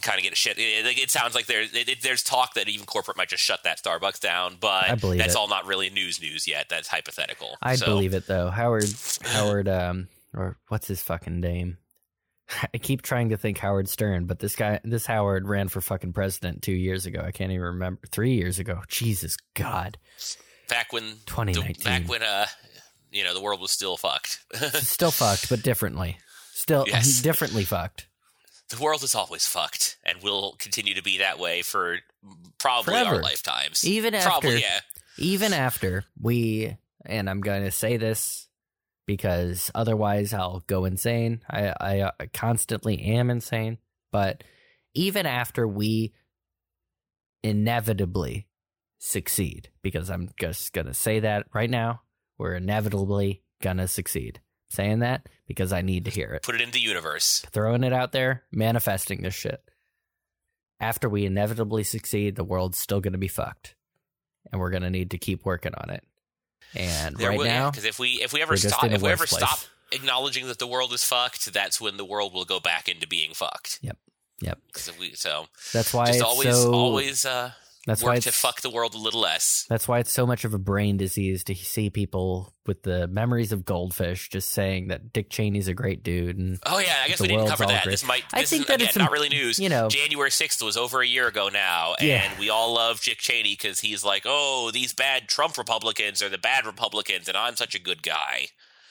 Kind of getting shit. It, it- it sounds like there's there's talk that even corporate might just shut that Starbucks down, but I believe that's it. all not really news news yet. That's hypothetical. I So, believe it though. Howard Howard um or what's his fucking name? I keep trying to think Howard Stern, but this guy this Howard ran for fucking president 2 years ago. I can't even remember. 3 years ago. Jesus god. Back when 2019. back when uh you know the world was still fucked. Still fucked, but differently. Still Yes. differently fucked. The world is always fucked and will continue to be that way for probably our lifetimes. Even probably after- yeah. Even after we and I'm going to say this because otherwise I'll go insane. I, I uh, constantly am insane. But even after we inevitably succeed, because I'm just going to say that right now, we're inevitably going to succeed. Saying that because I need to hear it. Put it in the universe. Throwing it out there, manifesting this shit. After we inevitably succeed, the world's still going to be fucked. And we're going to need to keep working on it. And There right will, now, because if we if we ever stop if we ever place. stop acknowledging that the world is fucked, that's when the world will go back into being fucked. Yep. Yep. we, so that's why just it's always so, always uh, that's why work it's, to fuck the world a little less. That's why it's so much of a brain disease to see people with the memories of goldfish just saying that Dick Cheney's a great dude and Oh yeah, I guess we didn't cover that. great. This might. I think is, that again, it's not really news. you know- January sixth was over a year ago now, Yeah. and we all love Dick Cheney because he's like, oh, these bad Trump Republicans are the bad Republicans, and I'm such a good guy.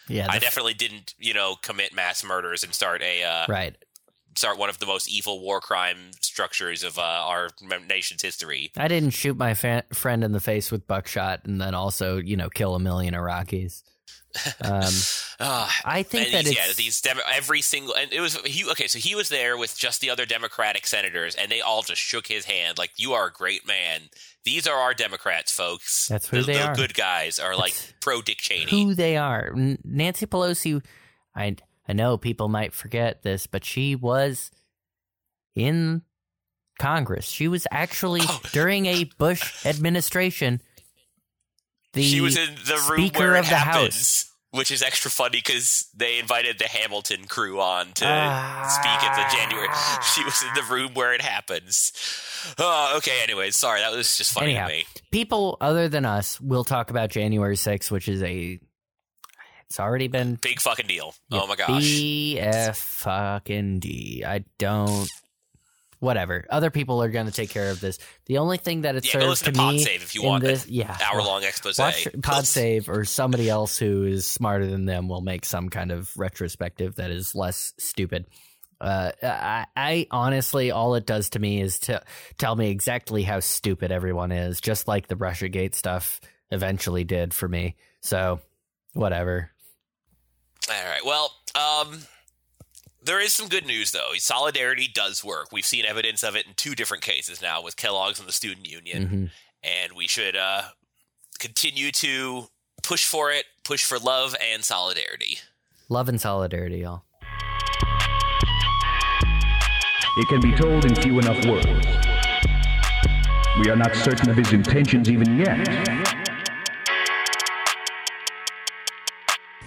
yeah, I definitely didn't, you know, commit mass murders and start a uh, right. Start one of the most evil war crime structures of uh, our nation's history. I didn't shoot my fa- friend in the face with buckshot and then also, you know, kill a million Iraqis. Um, Ah, I think that these, it's yeah, these Demo- every single and it was he okay. So he was there with just the other Democratic senators, and they all just shook his hand like, "You are a great man." These are our Democrats, folks. That's who the, they the are. good guys are like pro Dick Cheney. who they are. N- Nancy Pelosi, I I know people might forget this, but she was in Congress. She was actually Oh. during a Bush administration. The she was in the room Speaker where it of the happens, House. which is extra funny because they invited the Hamilton crew on to Ah. speak at the January. She was in the room where it happens. Oh, okay. Anyways, sorry, that was just funny Anyhow. to me. people other than us will talk about January 6th, which is a. It's already been Big fucking deal. Yeah, oh my gosh. BF fucking D. I don't. Whatever. Other people are going to take care of this. The only thing that it Yeah, go serves listen to to Pod me Save if you want this, yeah, hour long expose. Watch Pod Save or somebody else who is smarter than them will make some kind of retrospective that is less stupid. Uh, I, I honestly, all it does to me is to tell me exactly how stupid everyone is, just like the RussiaGate stuff eventually did for me. So, whatever. All right. Well, um, there is some good news though. Solidarity does work. We've seen evidence of it in two different cases now with Kellogg's and the student union, hmm and we should uh, continue to push for it, push for love and solidarity. Love and solidarity, y'all. It can be told in few enough words. We are not certain of his intentions even yet.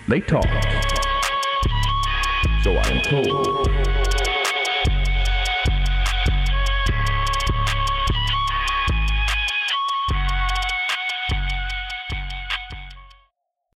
They talked. Am told.